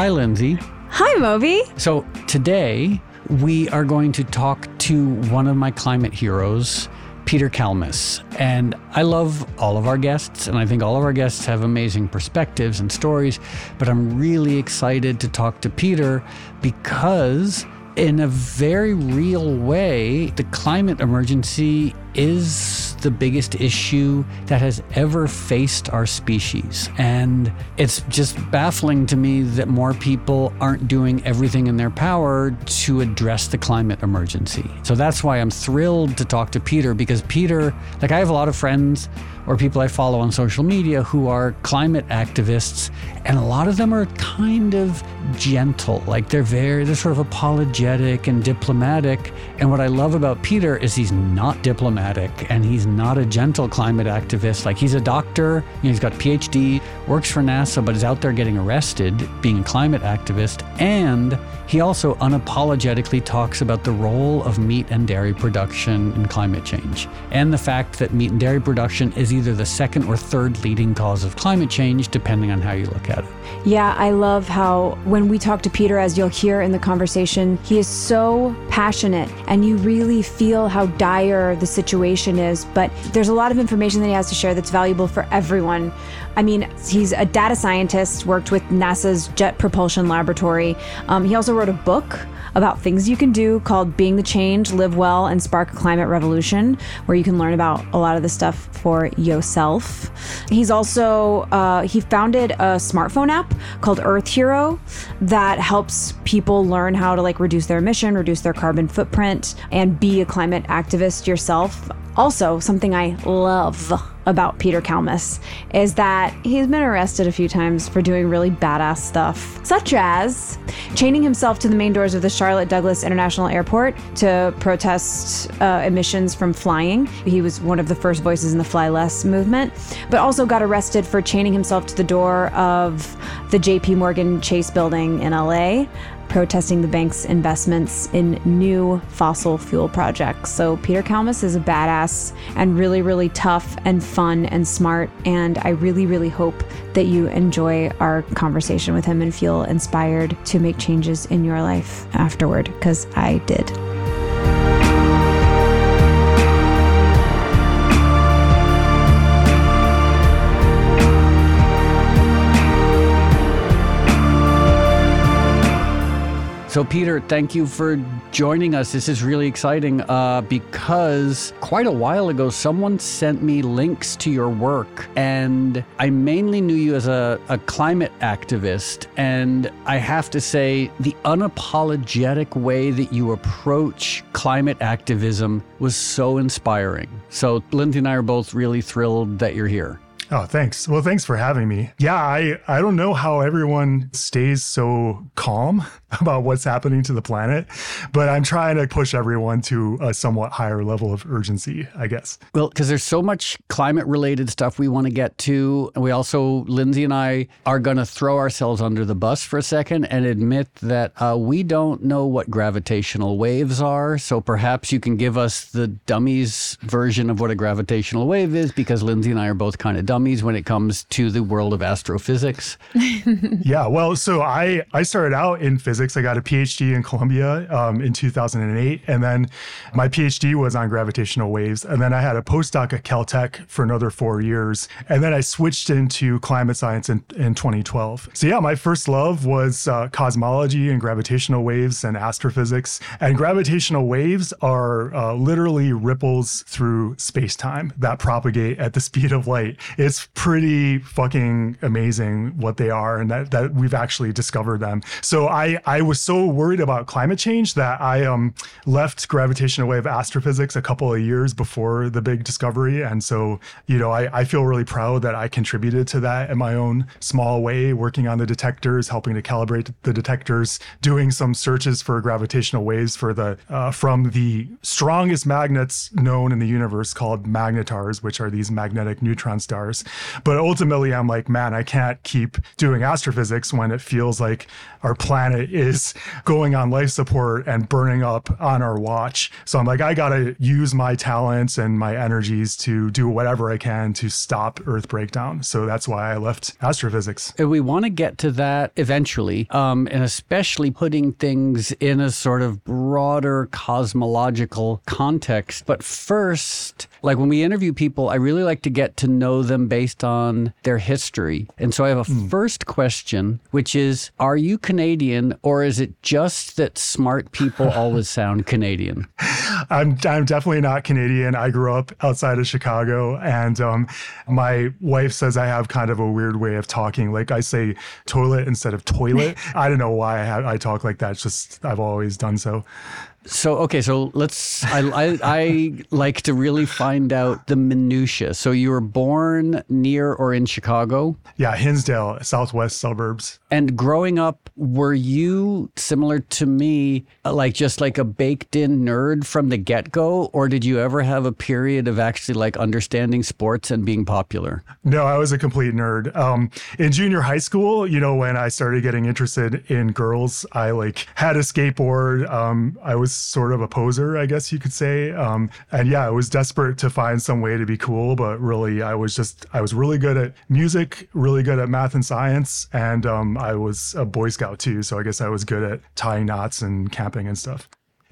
Hi, Lindsay. Hi, Moby. So today we are going to talk to one of my climate heroes, Peter Kalmus. And I love all of our guests, and I think all of our guests have amazing perspectives and stories. But I'm really excited to talk to Peter because, in a very real way, the climate emergency is the biggest issue that has ever faced our species. And it's just baffling to me that more people aren't doing everything in their power to address the climate emergency. So that's why I'm thrilled to talk to Peter because Peter, like, I have a lot of friends or people I follow on social media who are climate activists, and a lot of them are kind of gentle. Like they're very, they're sort of apologetic and diplomatic. And what I love about Peter is he's not diplomatic and he's not a gentle climate activist. Like he's a doctor, you know, he's got PhD, works for NASA, but is out there getting arrested being a climate activist. And he also unapologetically talks about the role of meat and dairy production in climate change and the fact that meat and dairy production is either the second or third leading cause of climate change, depending on how you look at it. Yeah, I love how when we talk to Peter, as you'll hear in the conversation, he is so passionate and you really feel how dire the situation is. But there's a lot of information that he has to share that's valuable for everyone. I mean, he's a data scientist, worked with NASA's Jet Propulsion Laboratory. Um, he also wrote a book about things you can do called Being the Change, Live Well, and Spark a Climate Revolution, where you can learn about a lot of the stuff for yourself. He's also, uh, he founded a smartphone app called Earth Hero that helps people learn how to like reduce their emission, reduce their carbon footprint, and be a climate activist yourself. Also, something I love about Peter Kalmus is that he's been arrested a few times for doing really badass stuff, such as chaining himself to the main doors of the Charlotte Douglas International Airport to protest uh, emissions from flying. He was one of the first voices in the Fly Less movement, but also got arrested for chaining himself to the door of the JP Morgan Chase building in LA protesting the bank's investments in new fossil fuel projects. So Peter Kalmus is a badass and really, really tough and fun and smart. And I really, really hope that you enjoy our conversation with him and feel inspired to make changes in your life afterward, because I did. So, Peter, thank you for joining us. This is really exciting uh, because quite a while ago, someone sent me links to your work, and I mainly knew you as a, a climate activist. And I have to say, the unapologetic way that you approach climate activism was so inspiring. So, Lindsay and I are both really thrilled that you're here. Oh, thanks. Well, thanks for having me. Yeah, I, I don't know how everyone stays so calm about what's happening to the planet, but I'm trying to push everyone to a somewhat higher level of urgency, I guess. Well, because there's so much climate related stuff we want to get to. We also, Lindsay and I, are going to throw ourselves under the bus for a second and admit that uh, we don't know what gravitational waves are. So perhaps you can give us the dummies version of what a gravitational wave is, because Lindsay and I are both kind of dummies when it comes to the world of astrophysics? yeah, well, so I I started out in physics. I got a PhD in Columbia um, in 2008, and then my PhD was on gravitational waves. And then I had a postdoc at Caltech for another four years, and then I switched into climate science in, in 2012. So yeah, my first love was uh, cosmology and gravitational waves and astrophysics. And gravitational waves are uh, literally ripples through space time that propagate at the speed of light. It's pretty fucking amazing what they are and that, that we've actually discovered them. So I, I was so worried about climate change that I um, left gravitational wave astrophysics a couple of years before the big discovery. And so, you know, I, I feel really proud that I contributed to that in my own small way, working on the detectors, helping to calibrate the detectors, doing some searches for gravitational waves for the uh, from the strongest magnets known in the universe called magnetars, which are these magnetic neutron stars stars. But ultimately, I'm like, man, I can't keep doing astrophysics when it feels like our planet is going on life support and burning up on our watch. So I'm like, I got to use my talents and my energies to do whatever I can to stop Earth breakdown. So that's why I left astrophysics. And we want to get to that eventually, um, and especially putting things in a sort of broader cosmological context. But first, like when we interview people, I really like to get to know them based on their history. And so I have a mm. first question, which is Are you Canadian or is it just that smart people always sound Canadian? I'm, I'm definitely not Canadian. I grew up outside of Chicago, and um, my wife says I have kind of a weird way of talking. Like I say toilet instead of toilet. I don't know why I, have, I talk like that. It's just I've always done so. So okay, so let's. I, I, I like to really find out the minutia. So you were born near or in Chicago? Yeah, Hinsdale, southwest suburbs. And growing up, were you similar to me, like just like a baked in nerd from the get go? Or did you ever have a period of actually like understanding sports and being popular? No, I was a complete nerd. Um, in junior high school, you know, when I started getting interested in girls, I like had a skateboard. Um, I was sort of a poser, I guess you could say. Um, and yeah, I was desperate to find some way to be cool, but really, I was just, I was really good at music, really good at math and science. And um, I was a Boy Scout too. So I guess I was good at tying knots and camping and stuff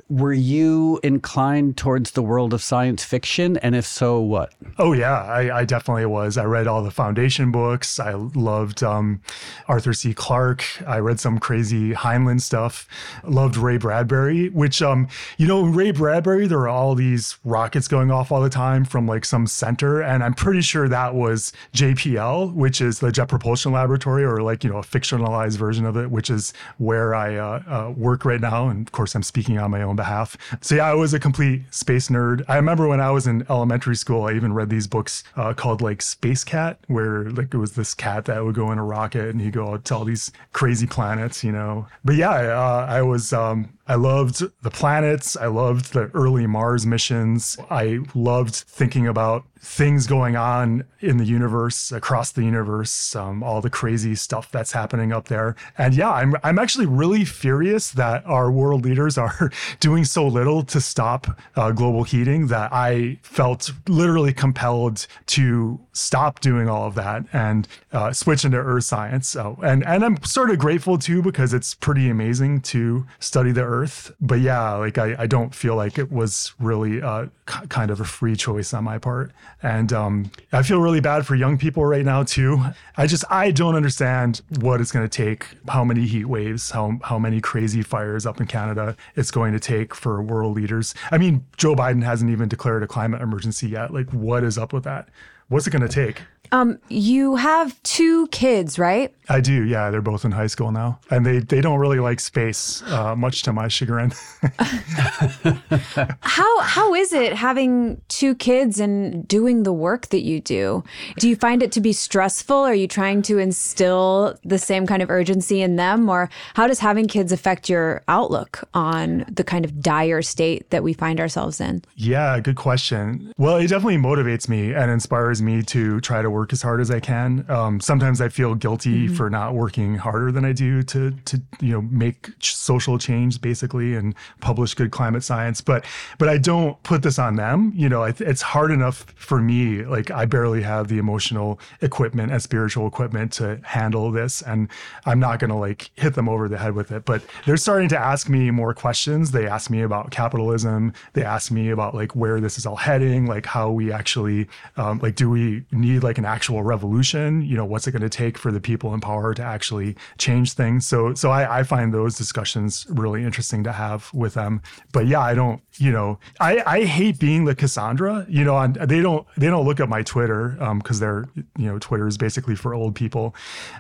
were you inclined towards the world of science fiction? And if so, what? Oh, yeah, I, I definitely was. I read all the foundation books. I loved um, Arthur C. Clarke. I read some crazy Heinlein stuff. Loved Ray Bradbury, which, um, you know, Ray Bradbury, there are all these rockets going off all the time from like some center. And I'm pretty sure that was JPL, which is the Jet Propulsion Laboratory, or like, you know, a fictionalized version of it, which is where I uh, uh, work right now. And of course, I'm speaking on my own behalf. So yeah, I was a complete space nerd. I remember when I was in elementary school, I even read these books uh, called like Space Cat, where like it was this cat that would go in a rocket and he'd go out to all these crazy planets, you know. But yeah, uh, I was um, I loved the planets. I loved the early Mars missions. I loved thinking about things going on in the universe, across the universe, um, all the crazy stuff that's happening up there. And yeah, I'm, I'm actually really furious that our world leaders are doing so little to stop uh, global heating that I felt literally compelled to stop doing all of that and uh, switch into earth science. So, and, and I'm sort of grateful too, because it's pretty amazing to study the earth. But yeah, like I, I don't feel like it was really uh, kind of a free choice on my part. And um, I feel really bad for young people right now too. I just I don't understand what it's going to take, how many heat waves, how how many crazy fires up in Canada it's going to take for world leaders. I mean, Joe Biden hasn't even declared a climate emergency yet. Like, what is up with that? What's it going to take? Um, you have two kids, right? I do. Yeah, they're both in high school now, and they they don't really like space, uh, much to my chagrin. how how is it having two kids and doing the work that you do? Do you find it to be stressful? Are you trying to instill the same kind of urgency in them, or how does having kids affect your outlook on the kind of dire state that we find ourselves in? Yeah, good question. Well, it definitely motivates me and inspires me to try to work as hard as I can. Um, sometimes I feel guilty mm-hmm. for not working harder than I do to to you know make social change basically and publish good climate science. But but I don't put this on them. You know, it's hard enough for me. Like I barely have the emotional equipment and spiritual equipment to handle this, and I'm not going to like hit them over the head with it. But they're starting to ask me more questions. They ask me about capitalism. They ask me about like where this is all heading, like how we actually um, like do we need like an actual revolution? You know, what's it going to take for the people in power to actually change things? So, so I, I find those discussions really interesting to have with them. But yeah, I don't, you know, I, I hate being the Cassandra. You know, on, they don't they don't look at my Twitter because um, they're you know Twitter is basically for old people.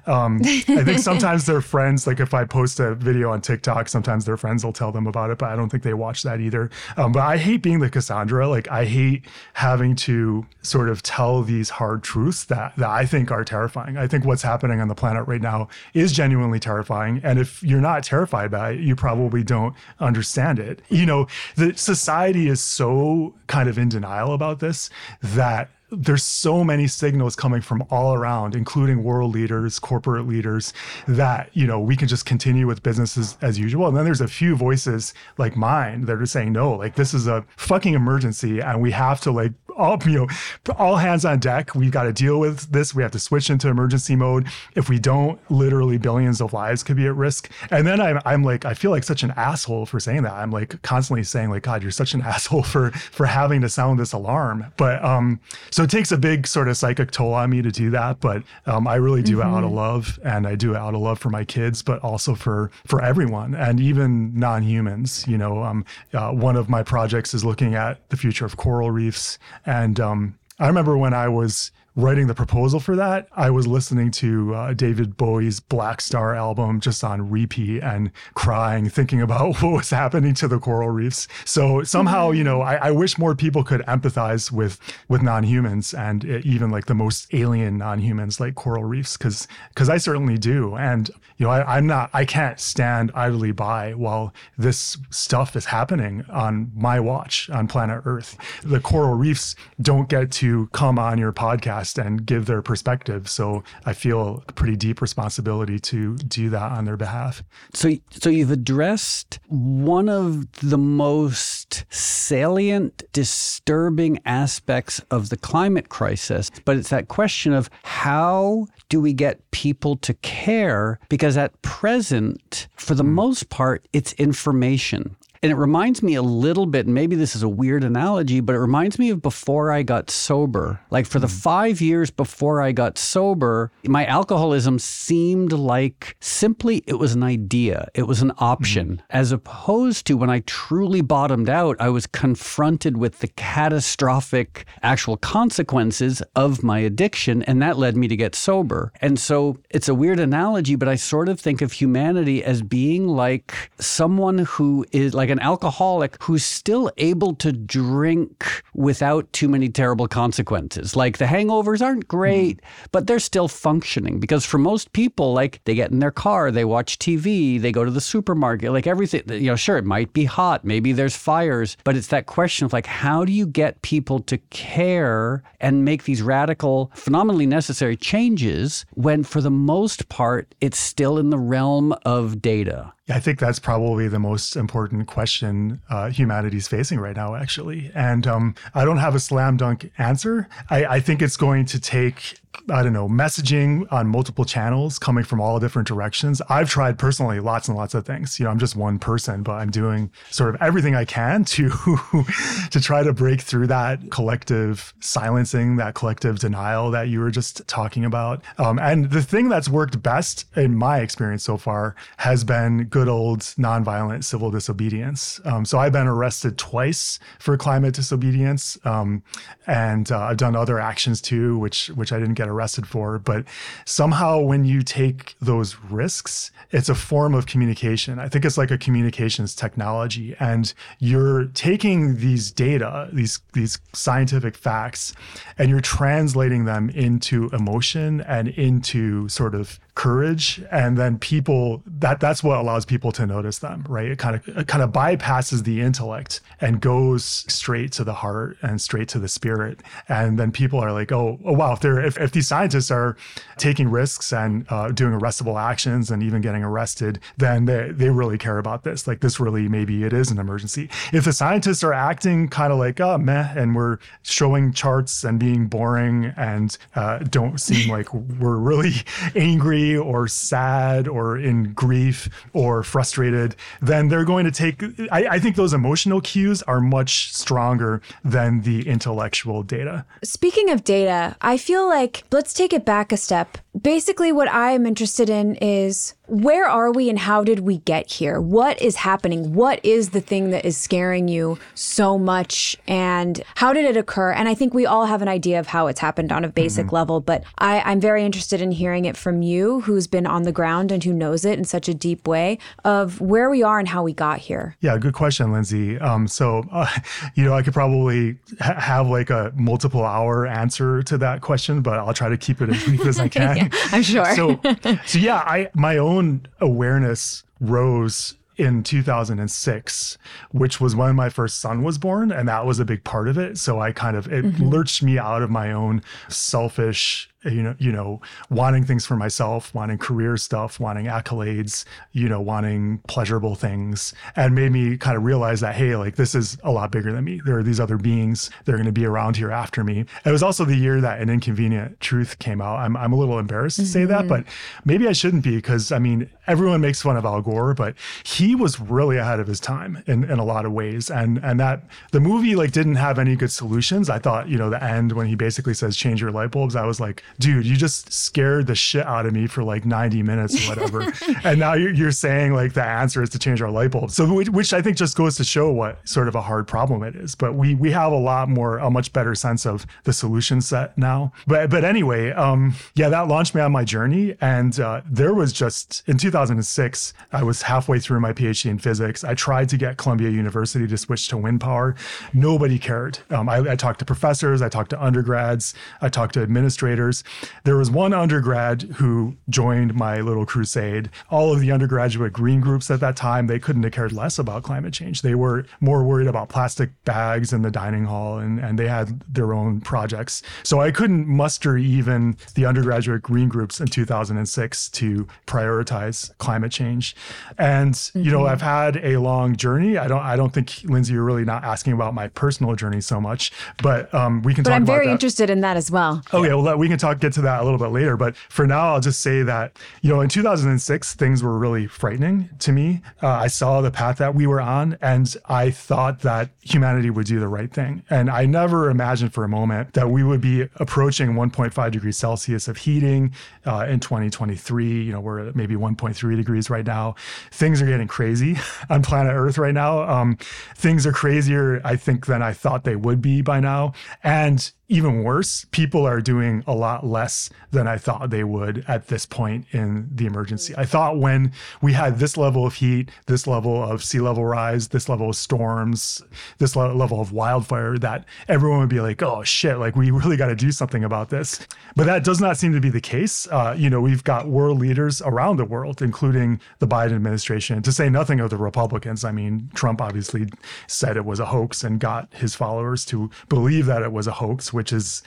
Um, I think sometimes their friends, like if I post a video on TikTok, sometimes their friends will tell them about it, but I don't think they watch that either. Um, but I hate being the Cassandra. Like I hate having to sort of tell these hard truths that, that I think are terrifying. I think what's happening on the planet right now is genuinely terrifying. And if you're not terrified by it, you probably don't understand it. You know, the society is so kind of in denial about this that there's so many signals coming from all around, including world leaders, corporate leaders, that, you know, we can just continue with businesses as usual. And then there's a few voices like mine that are saying, no, like this is a fucking emergency and we have to like all, you know, all hands on deck. We've got to deal with this. We have to switch into emergency mode. If we don't, literally billions of lives could be at risk. And then I'm, I'm like, I feel like such an asshole for saying that. I'm like constantly saying like, God, you're such an asshole for, for having to sound this alarm. But, um, so it takes a big sort of psychic toll on me to do that. But, um, I really do mm-hmm. it out of love and I do it out of love for my kids, but also for, for everyone and even non-humans, you know, um, uh, one of my projects is looking at the future of coral reefs and, um, I remember when I was writing the proposal for that, I was listening to uh, David Bowie's Blackstar album just on repeat and crying, thinking about what was happening to the coral reefs. So somehow, you know, I, I wish more people could empathize with with non-humans and even like the most alien non-humans like coral reefs, because because I certainly do. And you know, I, I'm not, I can't stand idly by while this stuff is happening on my watch on planet Earth. The coral reefs don't get to come on your podcast podcast and give their perspective. So I feel a pretty deep responsibility to do that on their behalf. So, so you've addressed one of the most salient, disturbing aspects of the climate crisis, but it's that question of how do we get people to care? Because at present, for the mm. most part, it's information. And it reminds me a little bit, maybe this is a weird analogy, but it reminds me of before I got sober. Like for the hmm. five years before I got sober, my alcoholism seemed like simply it was an idea, it was an option, mm. as opposed to when I truly bottomed out, I was confronted with the catastrophic actual consequences of my addiction. And that led me to get sober. And so it's a weird analogy, but I sort of think of humanity as being like someone who is like, like an alcoholic who's still able to drink without too many terrible consequences. Like the hangovers aren't great, mm. but they're still functioning because for most people, like they get in their car, they watch TV, they go to the supermarket, like everything, you know, sure, it might be hot, maybe there's fires, but it's that question of like, how do you get people to care and make these radical, phenomenally necessary changes when for the most part, it's still in the realm of data? I think that's probably the most important question uh, humanity's facing right now, actually. And um, I don't have a slam dunk answer. I, I think it's going to take I don't know, messaging on multiple channels coming from all different directions. I've tried personally lots and lots of things. You know, I'm just one person, but I'm doing sort of everything I can to to try to break through that collective silencing, that collective denial that you were just talking about. Um, and the thing that's worked best in my experience so far has been good old nonviolent civil disobedience. Um, so I've been arrested twice for climate disobedience, um, and uh, I've done other actions too, which which I didn't get arrested for. But somehow, when you take those risks, it's a form of communication. I think it's like a communications technology, and you're taking these data, these these scientific facts, and you're translating them into emotion and into sort of courage and then people that that's what allows people to notice them right? It kind of it kind of bypasses the intellect and goes straight to the heart and straight to the spirit. And then people are like oh, oh wow if they're if, if these scientists are taking risks and uh, doing arrestable actions and even getting arrested then they, they really care about this. Like this really maybe it is an emergency. If the scientists are acting kind of like oh meh and we're showing charts and being boring and uh, don't seem like we're really angry or sad or in grief or frustrated, then they're going to take. I, I think those emotional cues are much stronger than the intellectual data. Speaking of data, I feel like let's take it back a step. Basically, what I am interested in is where are we and how did we get here? What is happening? What is the thing that is scaring you so much? And how did it occur? And I think we all have an idea of how it's happened on a basic mm-hmm. level, but I, I'm very interested in hearing it from you, who's been on the ground and who knows it in such a deep way, of where we are and how we got here. Yeah, good question, Lindsay. Um, so, uh, you know, I could probably ha- have like a multiple hour answer to that question, but I'll try to keep it as brief as I can. yeah, I'm sure. so, so yeah, I my own own awareness rose in 2006, which was when my first son was born. And that was a big part of it. So I kind of, it mm-hmm. lurched me out of my own selfish you know, you know, wanting things for myself, wanting career stuff, wanting accolades, you know, wanting pleasurable things, and made me kind of realize that hey, like this is a lot bigger than me. There are these other beings that are going to be around here after me. It was also the year that an inconvenient truth came out. I'm I'm a little embarrassed to say mm-hmm. that, but maybe I shouldn't be because I mean everyone makes fun of Al Gore, but he was really ahead of his time in, in a lot of ways. And and that the movie like didn't have any good solutions. I thought, you know, the end when he basically says change your light bulbs, I was like, dude, you just scared the shit out of me for like 90 minutes or whatever. and now you're, you're saying like the answer is to change our light bulbs. So which, which I think just goes to show what sort of a hard problem it is. But we we have a lot more a much better sense of the solution set now. But but anyway, um yeah, that launched me on my journey and uh, there was just in 2006, I was halfway through my PhD in physics. I tried to get Columbia University to switch to wind power. Nobody cared. Um, I, I talked to professors, I talked to undergrads, I talked to administrators. There was one undergrad who joined my little crusade. All of the undergraduate green groups at that time, they couldn't have cared less about climate change. They were more worried about plastic bags in the dining hall and, and they had their own projects. So I couldn't muster even the undergraduate green groups in 2006 to prioritize climate change. And mm-hmm. you know, mm-hmm. I've had a long journey. I don't I don't think Lindsay, you're really not asking about my personal journey so much, but um, we can. But talk I'm very that. interested in that as well. Oh, yeah. well we can talk get to that a little bit later. But for now, I'll just say that you know, in 2006, things were really frightening to me. Uh, I saw the path that we were on, and I thought that humanity would do the right thing. And I never imagined for a moment that we would be approaching 1.5 degrees Celsius of heating uh, in 2023. You know, we're at maybe 1.3 degrees right now. Things are getting crazy on planet Earth right now. Um, things are crazier, I think, than I thought they would be by now. And even worse, people are doing a lot less than I thought they would at this point in the emergency. I thought when we had this level of heat, this level of sea level rise, this level of storms, this level of wildfire, that everyone would be like, oh shit, like we really got to do something about this. But that does not seem to be the case. Uh, you know, we've got world leaders around the world, including the Biden administration, to say nothing of the Republicans. I mean, Trump obviously said it was a hoax and got his followers to believe that it was a hoax which is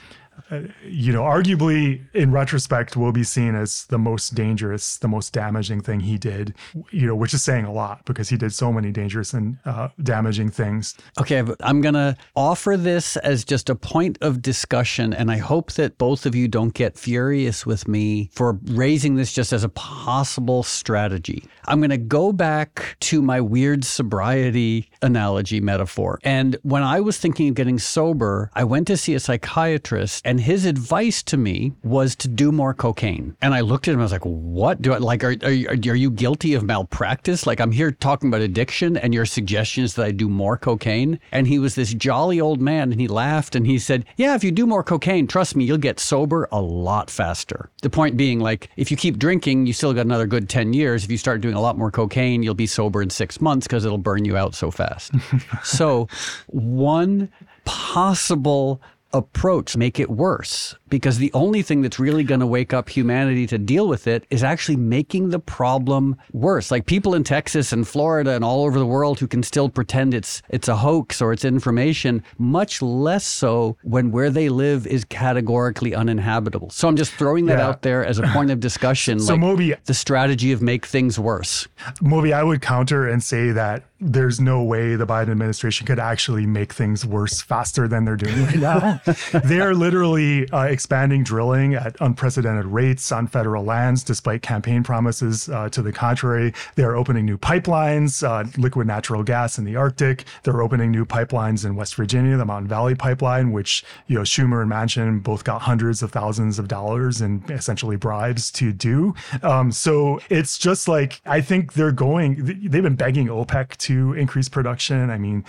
you know, arguably in retrospect will be seen as the most dangerous, the most damaging thing he did, you know, which is saying a lot because he did so many dangerous and uh, damaging things. Okay, I'm going to offer this as just a point of discussion. And I hope that both of you don't get furious with me for raising this just as a possible strategy. I'm going to go back to my weird sobriety analogy metaphor. And when I was thinking of getting sober, I went to see a psychiatrist and his advice to me was to do more cocaine. And I looked at him, I was like, what do I like? Are, are, are you guilty of malpractice? Like, I'm here talking about addiction, and your suggestion is that I do more cocaine. And he was this jolly old man, and he laughed and he said, Yeah, if you do more cocaine, trust me, you'll get sober a lot faster. The point being, like, if you keep drinking, you still got another good 10 years. If you start doing a lot more cocaine, you'll be sober in six months because it'll burn you out so fast. so, one possible approach make it worse because the only thing that's really going to wake up humanity to deal with it is actually making the problem worse. Like people in Texas and Florida and all over the world who can still pretend it's it's a hoax or it's information, much less so when where they live is categorically uninhabitable. So I'm just throwing that yeah. out there as a point of discussion. so like Moby, the strategy of make things worse. Moby, I would counter and say that there's no way the Biden administration could actually make things worse faster than they're doing right now. they're literally uh, expanding drilling at unprecedented rates on federal lands, despite campaign promises uh, to the contrary. They're opening new pipelines, uh, liquid natural gas in the Arctic. They're opening new pipelines in West Virginia, the Mountain Valley Pipeline, which you know Schumer and Manchin both got hundreds of thousands of dollars in essentially bribes to do. Um, so it's just like I think they're going. They've been begging OPEC to increase production. I mean,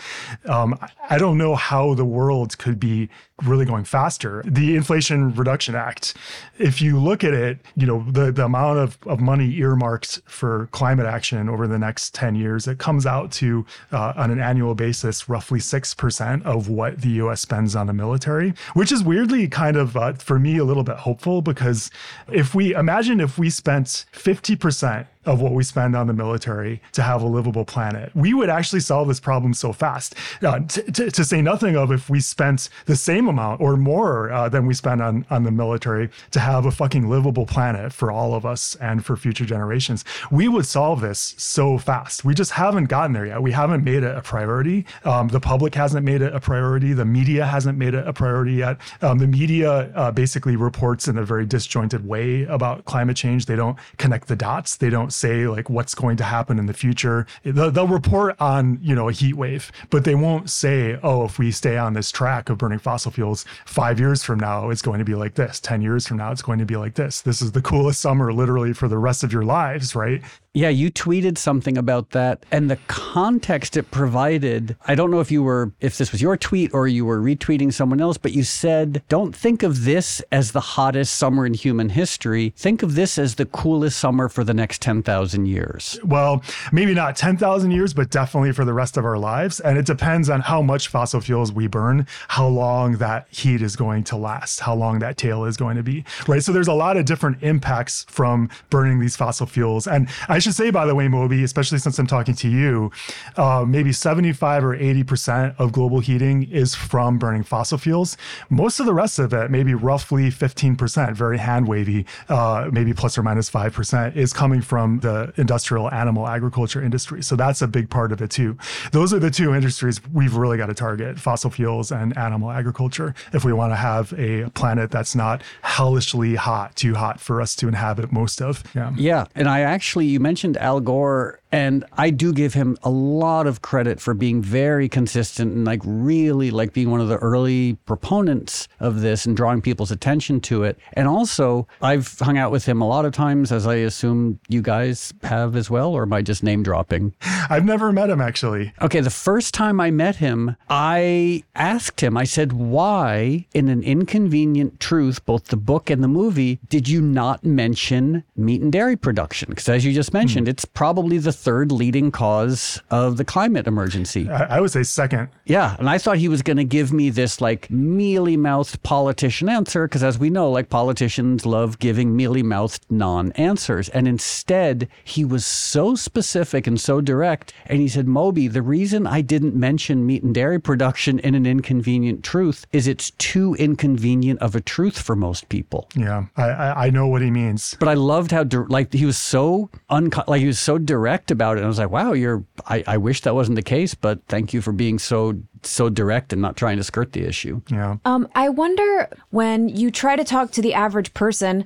um, I don't know how the world could be really going faster. The Inflation Reduction Act, if you look at it, you know, the, the amount of, of money earmarked for climate action over the next 10 years, it comes out to, uh, on an annual basis, roughly 6% of what the US spends on the military, which is weirdly kind of, uh, for me, a little bit hopeful because if we imagine if we spent 50% of what we spend on the military to have a livable planet. We would actually solve this problem so fast. Uh, t- t- to say nothing of if we spent the same amount or more uh, than we spend on, on the military to have a fucking livable planet for all of us and for future generations, we would solve this so fast. We just haven't gotten there yet. We haven't made it a priority. Um, the public hasn't made it a priority. The media hasn't made it a priority yet. Um, the media uh, basically reports in a very disjointed way about climate change. They don't connect the dots. They don't say like what's going to happen in the future. They'll, they'll report on you know a heat wave, but they won't say, oh, if we stay on this track of burning fossil fuels, five years from now it's going to be like this. Ten years from now it's going to be like this. This is the coolest summer literally for the rest of your lives, right? Yeah, you tweeted something about that and the context it provided. I don't know if you were if this was your tweet or you were retweeting someone else, but you said, "Don't think of this as the hottest summer in human history. Think of this as the coolest summer for the next 10,000 years." Well, maybe not 10,000 years, but definitely for the rest of our lives, and it depends on how much fossil fuels we burn, how long that heat is going to last, how long that tail is going to be. Right? So there's a lot of different impacts from burning these fossil fuels. And I should say, by the way, Moby, especially since I'm talking to you, uh, maybe 75 or 80% of global heating is from burning fossil fuels. Most of the rest of it, maybe roughly 15%, very hand wavy, uh, maybe plus or minus 5%, is coming from the industrial animal agriculture industry. So that's a big part of it too. Those are the two industries we've really got to target fossil fuels and animal agriculture if we want to have a planet that's not hellishly hot, too hot for us to inhabit most of. Yeah. Yeah. And I actually, you mentioned mentioned Al Gore, and I do give him a lot of credit for being very consistent and like really like being one of the early proponents of this and drawing people's attention to it. And also, I've hung out with him a lot of times, as I assume you guys have as well, or am I just name dropping? I've never met him actually. Okay, the first time I met him, I asked him, I said, why in an inconvenient truth, both the book and the movie, did you not mention meat and dairy production? Because as you just mentioned, mentioned, it's probably the third leading cause of the climate emergency. I, I would say second. Yeah. And I thought he was going to give me this like mealy mouthed politician answer because, as we know, like politicians love giving mealy mouthed non answers. And instead, he was so specific and so direct. And he said, Moby, the reason I didn't mention meat and dairy production in an inconvenient truth is it's too inconvenient of a truth for most people. Yeah. I, I, I know what he means. But I loved how, like, he was so un like he was so direct about it. And I was like, wow, you're. I, I wish that wasn't the case, but thank you for being so so direct and not trying to skirt the issue. Yeah. Um, I wonder when you try to talk to the average person.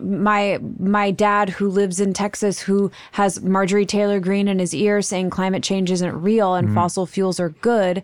My my dad, who lives in Texas, who has Marjorie Taylor Greene in his ear saying climate change isn't real and mm fossil fuels are good.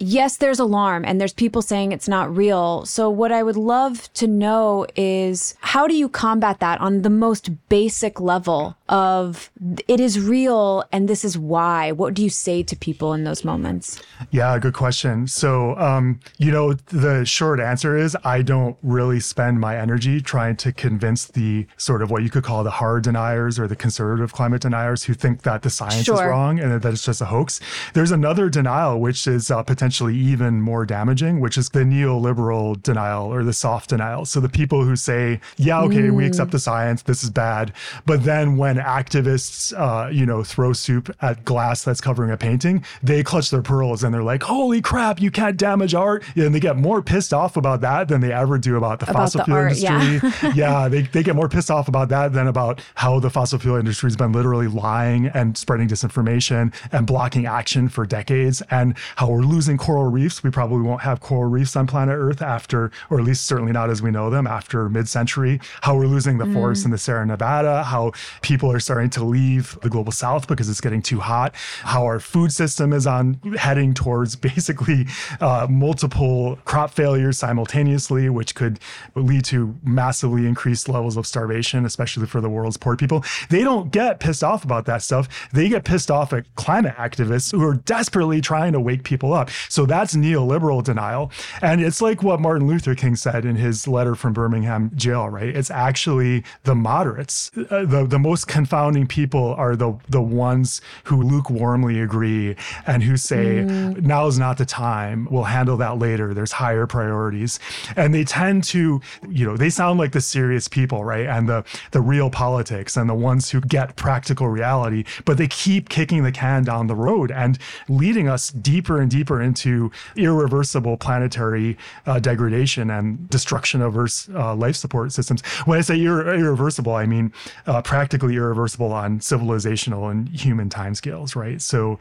Yes, there's alarm and there's people saying it's not real. So what I would love to know is how do you combat that on the most basic level of it is real and this is why? What do you say to people in those moments? Yeah, good question. So, um, you know, the short answer is I don't really spend my energy trying to convince the sort of what you could call the hard deniers or the conservative climate deniers who think that the science sure. is wrong and that it's just a hoax. There's another denial, which is uh, potentially even more damaging, which is the neoliberal denial or the soft denial. So the people who say, yeah, okay, mm. we accept the science, this is bad. But then when activists, uh, you know, throw soup at glass that's covering a painting, they clutch their pearls and they're like, holy crap, you can't damage art. And they get more pissed off about that than they ever do about the about fossil the fuel art, industry. Yeah, yeah they, they get more pissed off about that than about how the fossil fuel industry has been literally lying and spreading disinformation and blocking action for decades and how we're losing coral reefs. We probably won't have coral reefs on planet Earth after, or at least certainly not as we know them after mid century. How we're losing the mm. forests in the Sierra Nevada, how people are starting to leave the global south because it's getting too hot, how our food system is on heading towards basically uh, multiple crop failures simultaneously, which could lead to massively increased levels of starvation, especially for the world's poor people. They don't get pissed off about that stuff. They get pissed off at climate activists who are desperately trying to wake people up. So that's neoliberal denial. And it's like what Martin Luther King said in his letter from Birmingham jail, right? It's actually the moderates. Uh, the, the most confounding people are the, the ones who lukewarmly agree and who say, mm. now now's not the time. We'll handle that later. There's higher priorities. And they tend to, you know, they sound like the serious people, right? And the the real politics and the ones who get practical reality, but they keep kicking the can down the road and leading us deeper and deeper into irreversible planetary uh, degradation and destruction of Earth's uh, life support systems. When I say ir- irreversible, I mean uh, practically irreversible on civilizational and human timescales, right? So,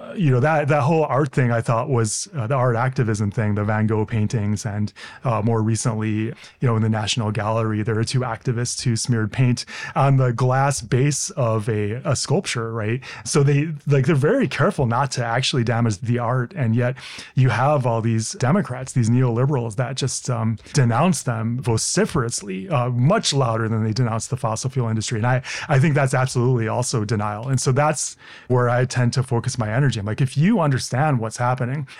uh, you know, that that whole art thing thought was uh, the art activism thing, the Van Gogh paintings, and uh, more recently, you know, in the National Gallery, there are two activists who smeared paint on the glass base of a, a sculpture, right? So they like they're very careful not to actually damage the art, and yet you have all these Democrats, these neoliberals that just um, denounce them vociferously, uh, much louder than they denounce the fossil fuel industry, and I I think that's absolutely also denial, and so that's where I tend to focus my energy. I'm like, if you understand what's happening,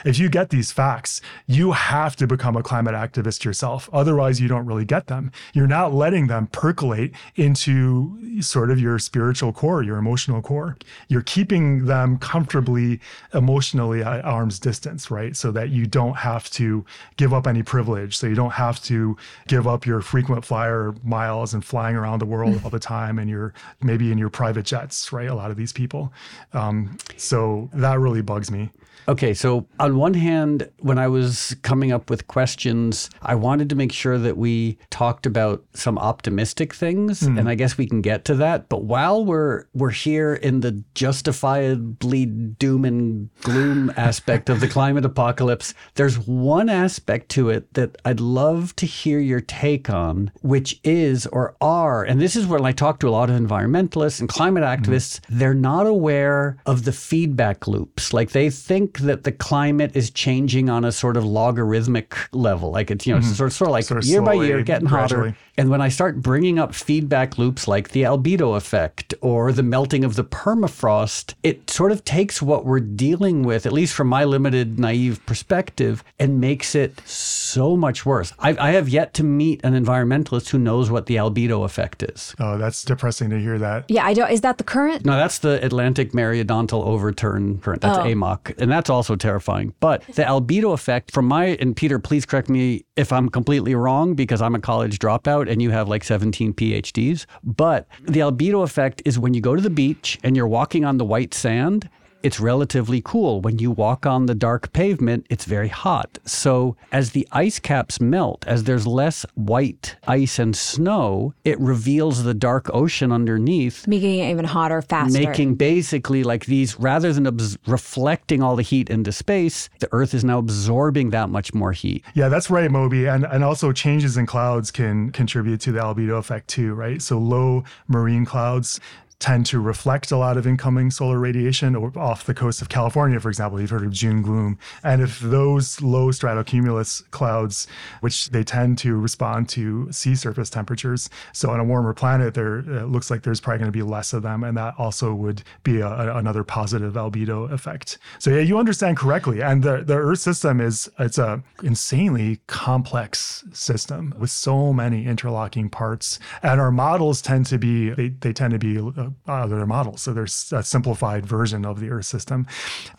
if you get these facts, you have to become a climate activist yourself. Otherwise, you don't really get them. You're not letting them percolate into sort of your spiritual core, your emotional core. You're keeping them comfortably emotionally at arm's distance, right? So that you don't have to give up any privilege. So you don't have to give up your frequent flyer miles and flying around the world all the time and you're maybe in your private jets, right? A lot of these people. Um, so that really bugs me. Okay, so on one hand, when I was coming up with questions, I wanted to make sure that we talked about some optimistic things, mm. and I guess we can get to that. But while we're we're here in the justifiably doom and gloom aspect of the climate apocalypse, there's one aspect to it that I'd love to hear your take on, which is or are, and this is where I talk to a lot of environmentalists and climate hmm. activists, mm. they're not aware of the feedback loops. Like they think that the climate is changing on a sort of logarithmic level. Like it's, you know, mm-hmm. sort, of, sort of like sort of year slowly, by year getting gradually. hotter. And when I start bringing up feedback loops like the albedo effect or the melting of the permafrost, it sort of takes what we're dealing with, at least from my limited naive perspective, and makes it so much worse. I, I have yet to meet an environmentalist who knows what the albedo effect is. Oh, that's depressing to hear that. Yeah, I don't. Is that the current? No, that's the Atlantic Meridional Overturn current. That's oh. AMOC, and that's also terrifying. But the albedo effect, from my and Peter, please correct me if I'm completely wrong because I'm a college dropout and you have like 17 PhDs. But the albedo effect is when you go to the beach and you're walking on the white sand it's relatively cool. When you walk on the dark pavement, it's very hot. So, as the ice caps melt, as there's less white ice and snow, it reveals the dark ocean underneath, making it even hotter faster. Making basically like these, rather than abs- reflecting all the heat into space, the Earth is now absorbing that much more heat. Yeah, that's right, Moby. And, and also, changes in clouds can contribute to the albedo effect too, right? So, low marine clouds tend to reflect a lot of incoming solar radiation off the coast of California, for example. You've heard of June gloom. And if those low stratocumulus clouds, which they tend to respond to sea surface temperatures, so on a warmer planet, there it looks like there's probably going to be less of them. And that also would be a, another positive albedo effect. So yeah, you understand correctly. And the, the Earth system is, it's a insanely complex system with so many interlocking parts. And our models tend to be, they, they tend to be uh, uh, their models. So there's a simplified version of the Earth system.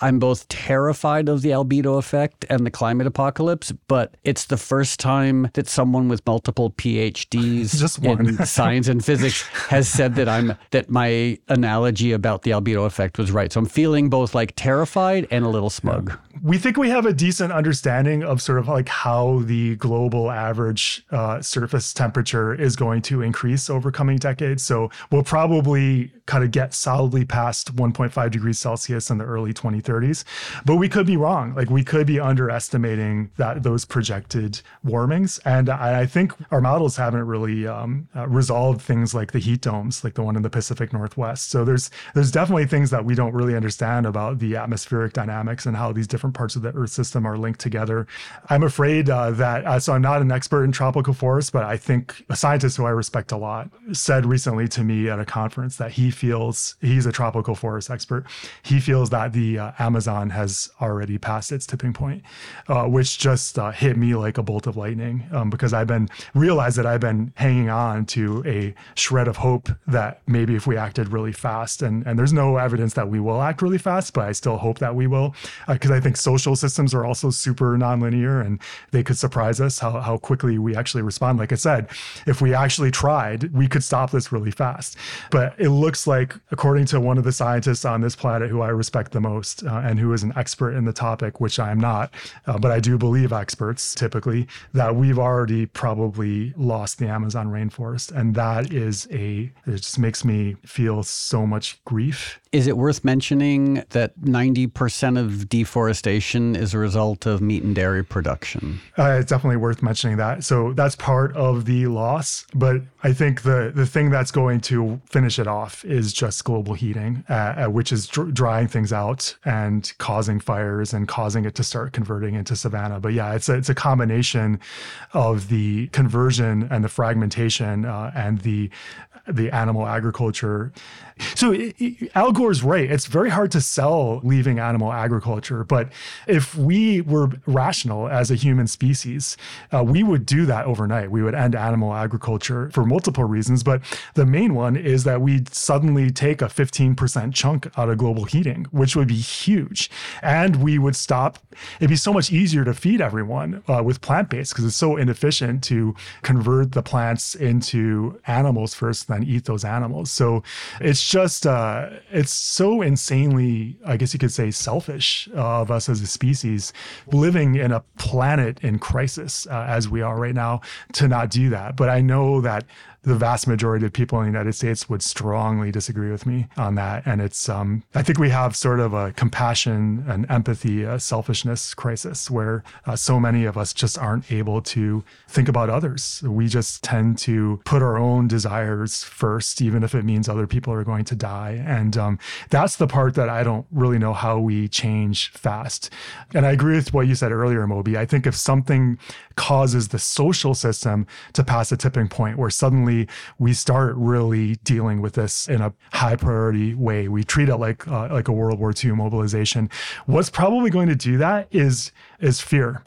I'm both terrified of the albedo effect and the climate apocalypse, but it's the first time that someone with multiple PhDs Just in science and physics has said that I'm that my analogy about the albedo effect was right. So I'm feeling both like terrified and a little smug. Yeah. We think we have a decent understanding of sort of like how the global average uh, surface temperature is going to increase over coming decades. So we'll probably kind of get solidly past 1.5 degrees Celsius in the early 2030s. But we could be wrong. Like we could be underestimating that those projected warmings. And I, I think our models haven't really um, uh, resolved things like the heat domes, like the one in the Pacific Northwest. So there's there's definitely things that we don't really understand about the atmospheric dynamics and how these different parts of the Earth system are linked together. I'm afraid uh, that uh, so I'm not an expert in tropical forests, but I think a scientist who I respect a lot said recently to me at a conference that that he feels he's a tropical forest expert. He feels that the uh, Amazon has already passed its tipping point, uh, which just uh, hit me like a bolt of lightning um, because I've been realized that I've been hanging on to a shred of hope that maybe if we acted really fast, and and there's no evidence that we will act really fast, but I still hope that we will because uh, I think social systems are also super nonlinear and they could surprise us how how quickly we actually respond. Like I said, if we actually tried, we could stop this really fast. But it looks like, according to one of the scientists on this planet who I respect the most uh, and who is an expert in the topic, which I am not, uh, but I do believe experts typically, that we've already probably lost the Amazon rainforest. And that is a, it just makes me feel so much grief is it worth mentioning that 90% of deforestation is a result of meat and dairy production? Uh, it's definitely worth mentioning that. So that's part of the loss. But I think the, the thing that's going to finish it off is just global heating, uh, uh, which is dr- drying things out and causing fires and causing it to start converting into savanna. But yeah, it's a, it's a combination of the conversion and the fragmentation uh, and the the animal agriculture. So it, Al Gore's right. It's very hard to sell leaving animal agriculture, but if we were rational as a human species, uh, we would do that overnight. We would end animal agriculture for multiple reasons, but the main one is that we'd suddenly take a 15% chunk out of global heating, which would be huge, and we would stop. It'd be so much easier to feed everyone uh, with plant based because it's so inefficient to convert the plants into animals first, then eat those animals. So it's just uh, it's so insanely, I guess you could say, selfish of us as a species living in a planet in crisis uh, as we are right now to not do that. But I know that the vast majority of people in the United States would strongly disagree with me on that. And it's, um, I think we have sort of a compassion and empathy, a selfishness crisis where uh, so many of us just aren't able to think about others. We just tend to put our own desires first, even if it means other people are going to die. And um, that's the part that I don't really know how we change fast. And I agree with what you said earlier, Moby. I think if something causes the social system to pass a tipping point where suddenly we start really dealing with this in a high priority way. We treat it like uh, like a World War II mobilization. What's probably going to do that is is fear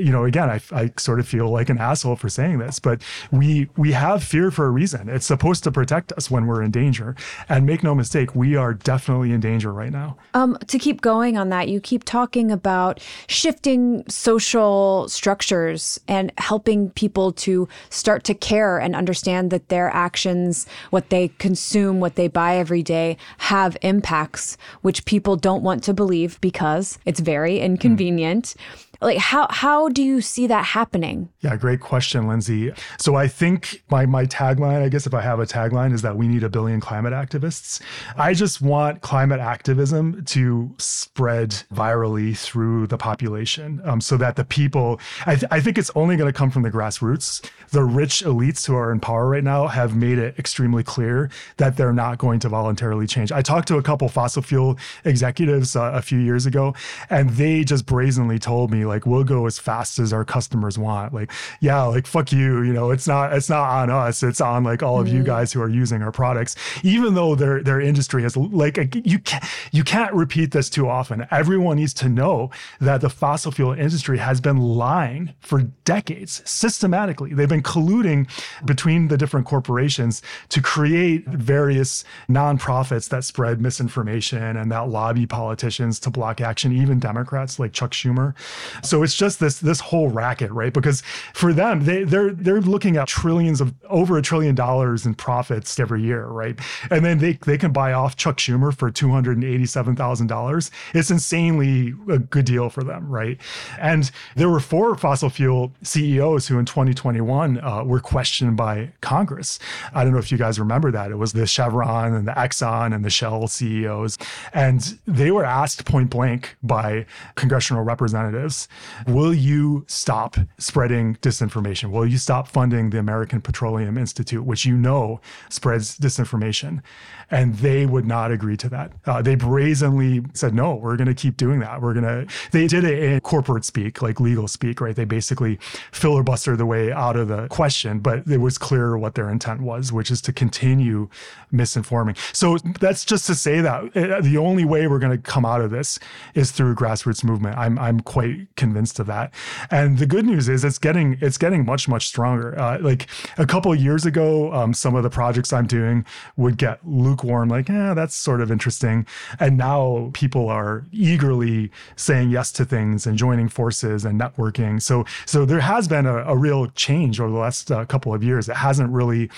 you know, again, I, I sort of feel like an asshole for saying this, but we we have fear for a reason. It's supposed to protect us when we're in danger. And make no mistake, we are definitely in danger right now. Um, to keep going on that, you keep talking about shifting social structures and helping people to start to care and understand that their actions, what they consume, what they buy every day, have impacts which people don't want to believe because it's very inconvenient. Mm like how how do you see that happening? Yeah great question lindsay. So i think my my tagline i guess if i have a tagline is that we need a billion climate activists. I just want climate activism to spread virally through the population um, so that the people I, th- I think it's only going to come from the grassroots. The rich elites who are in power right now have made it extremely clear that they're not going to voluntarily change. I talked to a couple fossil fuel executives uh, a few years ago and they just brazenly told me like we'll go as fast as our customers want. Like yeah like fuck you you know it's not it's not on us. It's on like all of mm. you guys who are using our products. Even though their their industry has like you can't you can't repeat this too often. Everyone needs to know that the fossil fuel industry has been lying for decades systematically. They've been colluding between the different corporations to create various nonprofits that spread misinformation and that lobby politicians to block action even democrats like chuck schumer. So it's just this this whole racket, right? Because for them, they they're they're looking at trillions of over a trillion dollars in profits every year, right? And then they they can buy off Chuck Schumer for two hundred and eighty seven thousand dollars. It's insanely a good deal for them, right? And there were four fossil fuel CEOs who in 2021 uh, were questioned by Congress. I don't know if you guys remember that. It was the Chevron and the Exxon and the Shell CEOs, and they were asked point blank by congressional representatives Will you stop spreading disinformation? Will you stop funding the American Petroleum Institute, which you know spreads disinformation? And they would not agree to that. Uh, they brazenly said, no, we're going to keep doing that. We're going to, they did it in corporate speak, like legal speak, right? They basically filibustered the way out of the question, but it was clear what their intent was, which is to continue misinforming. So that's just to say that uh, the only way we're going to come out of this is through grassroots movement. I'm, I'm quite convinced of that. And the good news is it's getting, it's getting much, much stronger. Uh, like a couple of years ago, um, some of the projects I'm doing would get lukewarm, like, yeah, that's sort of interesting. And now people are eagerly saying yes to things and joining forces and networking. So, so there has been a, a real change over the last uh, couple of years. It hasn't really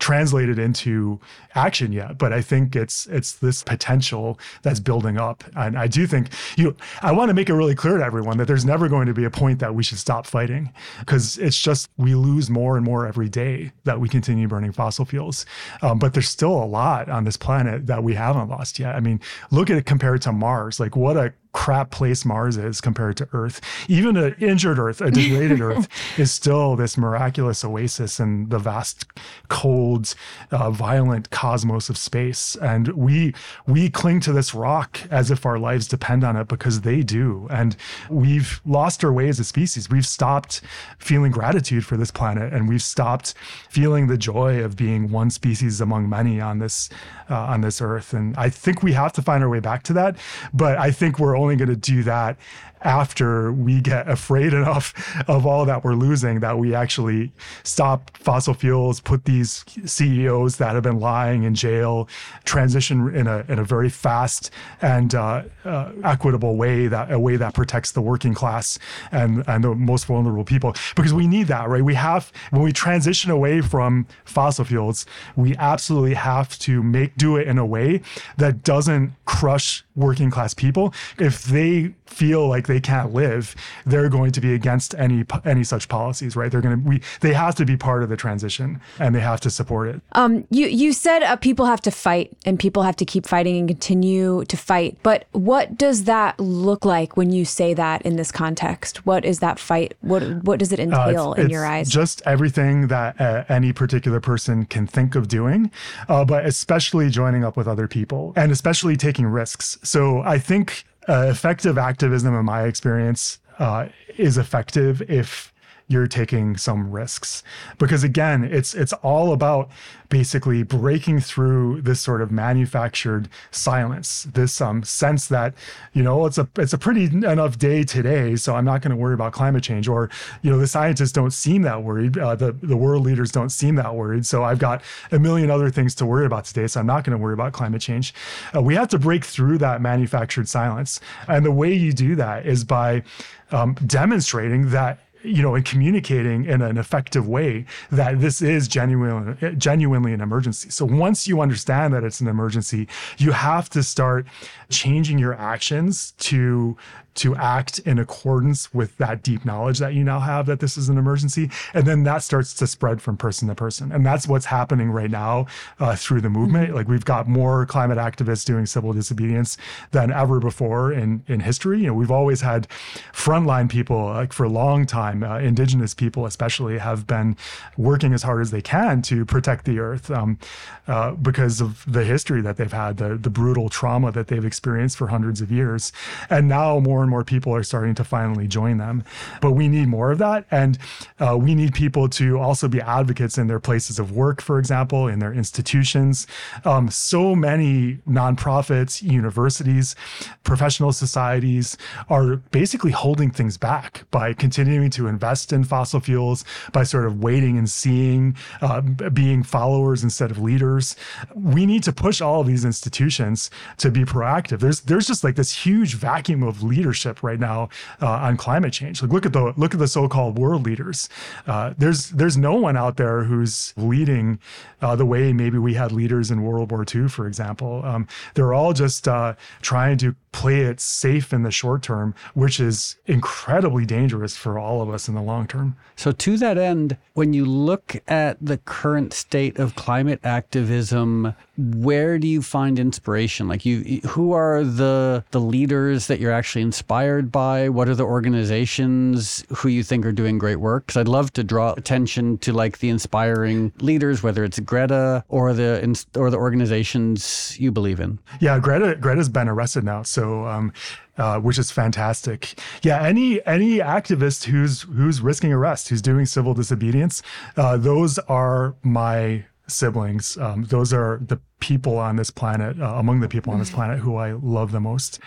translated into action yet, but I think it's it's this potential that's building up. And I do think you know, I want to make it really clear to everyone that there's never going to be a point that we should stop fighting because it's just we lose more and more every day that we continue burning fossil fuels. Um, but there's still a lot on this planet that we haven't lost yet. I mean, look at it compared to Mars. Like what a crap place Mars is compared to Earth. Even an injured Earth, a degraded Earth, is still this miraculous oasis in the vast, cold, uh, violent cosmos of space. And we we cling to this rock as if our lives depend on it because they do. And we've lost our way as a species. We've stopped feeling gratitude for this planet, and we've stopped feeling the joy of being one species among many on this uh, on this Earth. And I think we have to find our way back to that. But I think we're only going to do that after we get afraid enough of all that we're losing that we actually stop fossil fuels, put these CEOs that have been lying in jail, transition in a in a very fast and uh, uh, equitable way that a way that protects the working class and and the most vulnerable people because we need that right. We have when we transition away from fossil fuels, we absolutely have to make do it in a way that doesn't crush working class people. If they feel like they can't live, they're going to be against any any such policies, right? They're going to we they have to be part of the transition and they have to support it. Um, you you said uh, people have to fight and people have to keep fighting and continue to fight, but what does that look like when you say that in this context? What is that fight? What what does it uh, entail uh, in your eyes? Just everything that uh, any particular person can think of doing, uh, but especially joining up with other people and especially taking risks. So I think uh, effective activism, in my experience, uh, is effective if you're taking some risks. Because again it's it's all about basically breaking through this sort of manufactured silence this um, sense that you know it's a it's a pretty enough day today so i'm not going to worry about climate change. Or you know the scientists don't seem that worried uh, the the world leaders don't seem that worried so i've got a million other things to worry about today so i'm not going to worry about climate change. Uh, we have to break through that manufactured silence. And the way you do that is by um, demonstrating that you know, in communicating in an effective way that this is genuinely genuinely an emergency. So once you understand that it's an emergency, you have to start changing your actions to to act in accordance with that deep knowledge that you now have that this is an emergency. And then that starts to spread from person to person. And that's what's happening right now uh, through the movement. Mm-hmm. Like we've got more climate activists doing civil disobedience than ever before in, in history. You know, we've always had frontline people like for a long time, uh, indigenous people especially have been working as hard as they can to protect the earth um, uh, because of the history that they've had, the, the brutal trauma that they've experienced for hundreds of years. And now more more and more people are starting to finally join them. But we need more of that. And uh, we need people to also be advocates in their places of work, for example, in their institutions. Um, so many nonprofits, universities, professional societies are basically holding things back by continuing to invest in fossil fuels, by sort of waiting and seeing, uh, being followers instead of leaders. We need to push all of these institutions to be proactive. There's there's just like this huge vacuum of leaders leadership right now uh, on climate change. Like look at the look at the so-called world leaders. Uh, there's there's no one out there who's leading uh, the way maybe we had leaders in World War II, for example. Um, they're all just uh, trying to play it safe in the short term, which is incredibly dangerous for all of us in the long term. So, to that end, when you look at the current state of climate activism, where do you find inspiration? Like, you, who are the the leaders that you're actually inspired by? What are the organizations who you think are doing great work? Because I'd love to draw attention to like the inspiring leaders, whether it's Greta or the or the organizations you believe in. Yeah, Greta Greta's been arrested now, so um, uh, which is fantastic. Yeah, any any activist who's who's risking arrest, who's doing civil disobedience, uh, those are my siblings. Um, those are the people on this planet, uh, among the people on this planet who I love the most.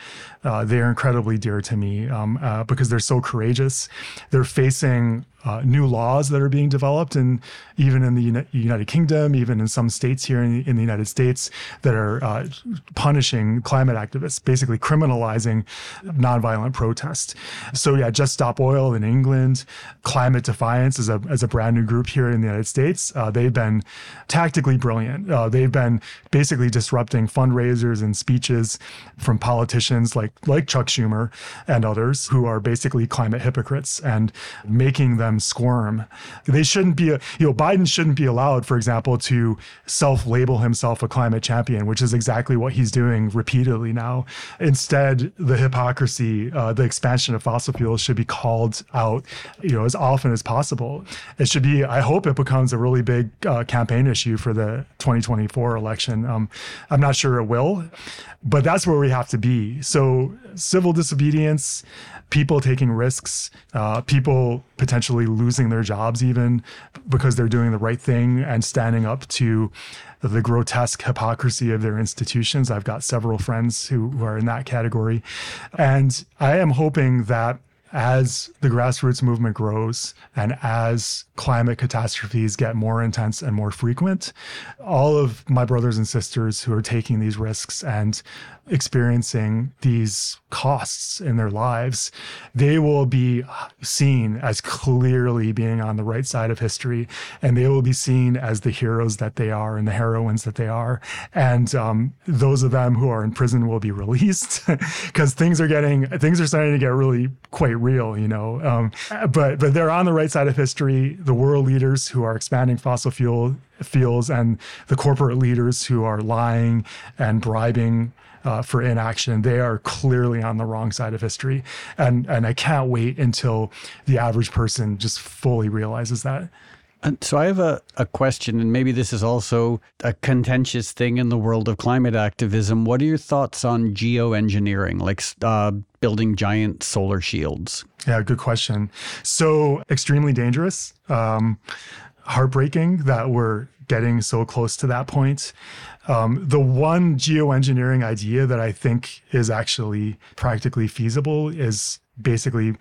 Uh, they are incredibly dear to me um, uh, because they're so courageous. They're facing uh, new laws that are being developed, and even in the Uni- United Kingdom, even in some states here in the, in the United States, that are uh, punishing climate activists, basically criminalizing nonviolent protest. So yeah, Just Stop Oil in England, Climate Defiance is a as a brand new group here in the United States. Uh, they've been tactically brilliant. They've been basically disrupting fundraisers and speeches from politicians like like Chuck Schumer and others who are basically climate hypocrites and making them squirm. They shouldn't be, you know, Biden shouldn't be allowed, for example, to self label himself a climate champion, which is exactly what he's doing repeatedly now. Instead, the hypocrisy, uh, the expansion of fossil fuels should be called out, you know, as often as possible. It should be, I hope it becomes a really big uh, campaign issue for the 2024 election. Um, I'm not sure it will, but that's where we have to be. So, civil disobedience, people taking risks, uh, people potentially losing their jobs even because they're doing the right thing and standing up to the grotesque hypocrisy of their institutions. I've got several friends who, who are in that category. And I am hoping that as the grassroots movement grows and as climate catastrophes get more intense and more frequent, all of my brothers and sisters who are taking these risks and experiencing these costs in their lives, they will be seen as clearly being on the right side of history, and they will be seen as the heroes that they are and the heroines that they are. And um, those of them who are in prison will be released because things are getting things are starting to get really quite real, you know. Um, but but they're on the right side of history. The world leaders who are expanding fossil fuel fuels and the corporate leaders who are lying and bribing uh, for inaction. They are clearly on the wrong side of history, and and I can't wait until the average person just fully realizes that. And so I have a, a question, and maybe this is also a contentious thing in the world of climate activism. What are your thoughts on geoengineering, like uh, building giant solar shields? Yeah, good question. So extremely dangerous, um, heartbreaking that we're getting so close to that point. Um, the one geoengineering idea that I think is actually practically feasible is basically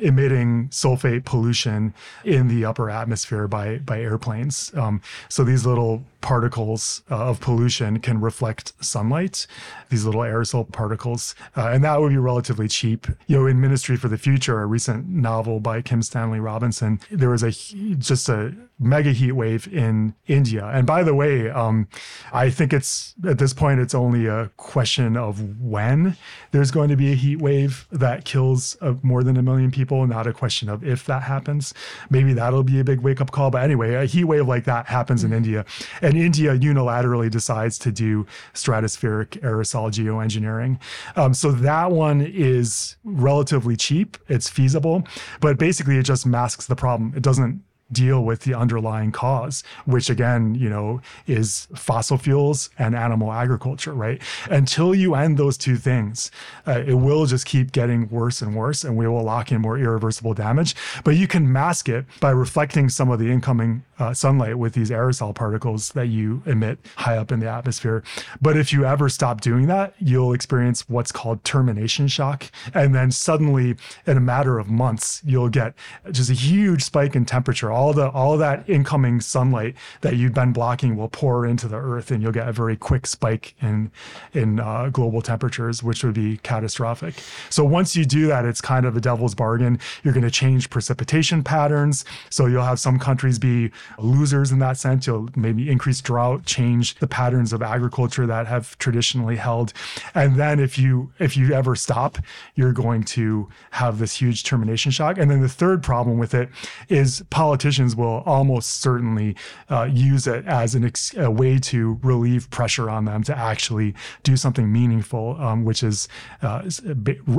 emitting sulfate pollution in the upper atmosphere by by airplanes. Um, so these little particles uh, of pollution can reflect sunlight, these little aerosol particles, uh, and that would be relatively cheap. You know, in Ministry for the Future, a recent novel by Kim Stanley Robinson, there was a just a mega heat wave in India. And by the way, um, I think it's at this point it's only a question of when there's going to be a heat wave that kills uh, more than a million people people, not a question of if that happens. Maybe that'll be a big wake up call. But anyway, a heat wave like that happens in India. And India unilaterally decides to do stratospheric aerosol geoengineering. Um, so that one is relatively cheap, it's feasible, but basically it just masks the problem. It doesn't deal with the underlying cause, which again, you know, is fossil fuels and animal agriculture, right? Until you end those two things, uh, it will just keep getting worse and worse, and we will lock in more irreversible damage. But you can mask it by reflecting some of the incoming uh, sunlight with these aerosol particles that you emit high up in the atmosphere. But if you ever stop doing that, you'll experience what's called termination shock. And then suddenly, in a matter of months, you'll get just a huge spike in temperature all the all that incoming sunlight that you've been blocking will pour into the earth and you'll get a very quick spike in in uh, global temperatures which would be catastrophic. So once you do that it's kind of a devil's bargain. You're going to change precipitation patterns. So you'll have some countries be losers in that sense. You'll maybe increase drought change the patterns of agriculture that have traditionally held. And then if you if you ever stop you're going to have this huge termination shock. And then the third problem with it is politicians will almost certainly uh, use it as an ex- a way to relieve pressure on them to actually do something meaningful, um, which is uh,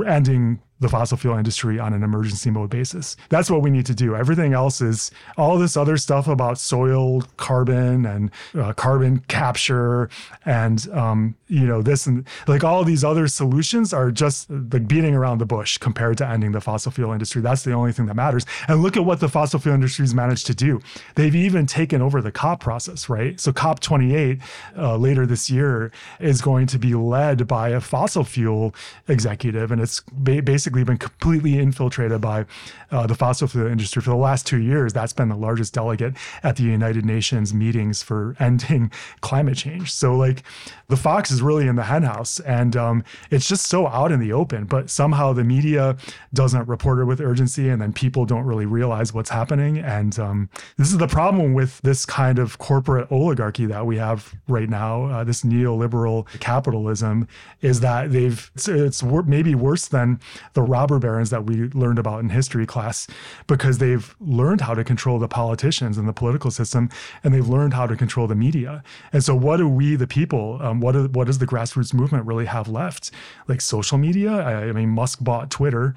ending the fossil fuel industry on an emergency mode basis. That's what we need to do. Everything else is all this other stuff about soil carbon and uh, carbon capture and um, you know this and like all these other solutions are just like beating around the bush compared to ending the fossil fuel industry. That's the only thing that matters. And look at what the fossil fuel industry's managed to do. They've even taken over the COP process, right? So COP 28 uh, later this year is going to be led by a fossil fuel executive, and it's ba- basically basically been completely infiltrated by uh, the fossil fuel industry for the last two years. That's been the largest delegate at the United Nations meetings for ending climate change. So, like, the fox is really in the henhouse, and um, it's just so out in the open. But somehow the media doesn't report it with urgency, and then people don't really realize what's happening. And um, this is the problem with this kind of corporate oligarchy that we have right now. Uh, this neoliberal capitalism is that they've it's, it's maybe worse than the the robber barons that we learned about in history class because they've learned how to control the politicians and the political system and they've learned how to control the media. And so, what do we, the people, um, what, what does the grassroots movement really have left? Like social media? I, I mean, Musk bought Twitter.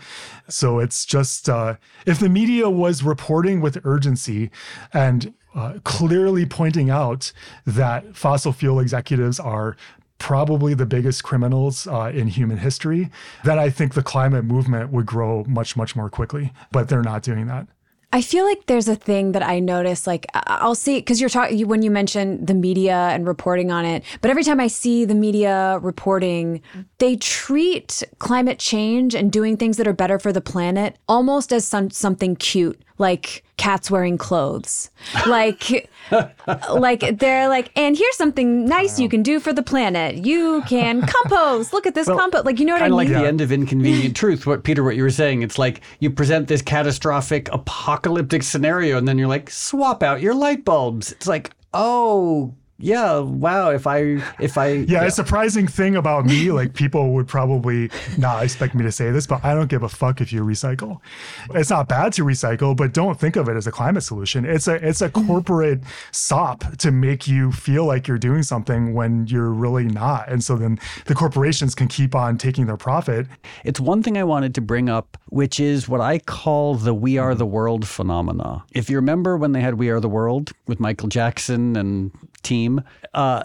So, it's just uh, if the media was reporting with urgency and uh, clearly pointing out that fossil fuel executives are probably the biggest criminals uh, in human history, then I think the climate movement would grow much, much more quickly. But they're not doing that. I feel like there's a thing that I notice, like I'll see because you're talking when you mention the media and reporting on it. But every time I see the media reporting, they treat climate change and doing things that are better for the planet almost as some, something cute like cats wearing clothes. Like like they're like and here's something nice you can do for the planet. You can compost. Look at this well, compost. Like you know what I mean? like the end of inconvenient truth. What Peter what you were saying, it's like you present this catastrophic apocalyptic scenario and then you're like swap out your light bulbs. It's like, "Oh, yeah, wow. If I, if I, yeah, yeah, a surprising thing about me, like people would probably not expect me to say this, but I don't give a fuck if you recycle. It's not bad to recycle, but don't think of it as a climate solution. It's a, it's a mm-hmm. corporate sop to make you feel like you're doing something when you're really not. And so then the corporations can keep on taking their profit. It's one thing I wanted to bring up, which is what I call the "We Are mm-hmm. the World" phenomena. If you remember when they had "We Are the World" with Michael Jackson and team. Uh,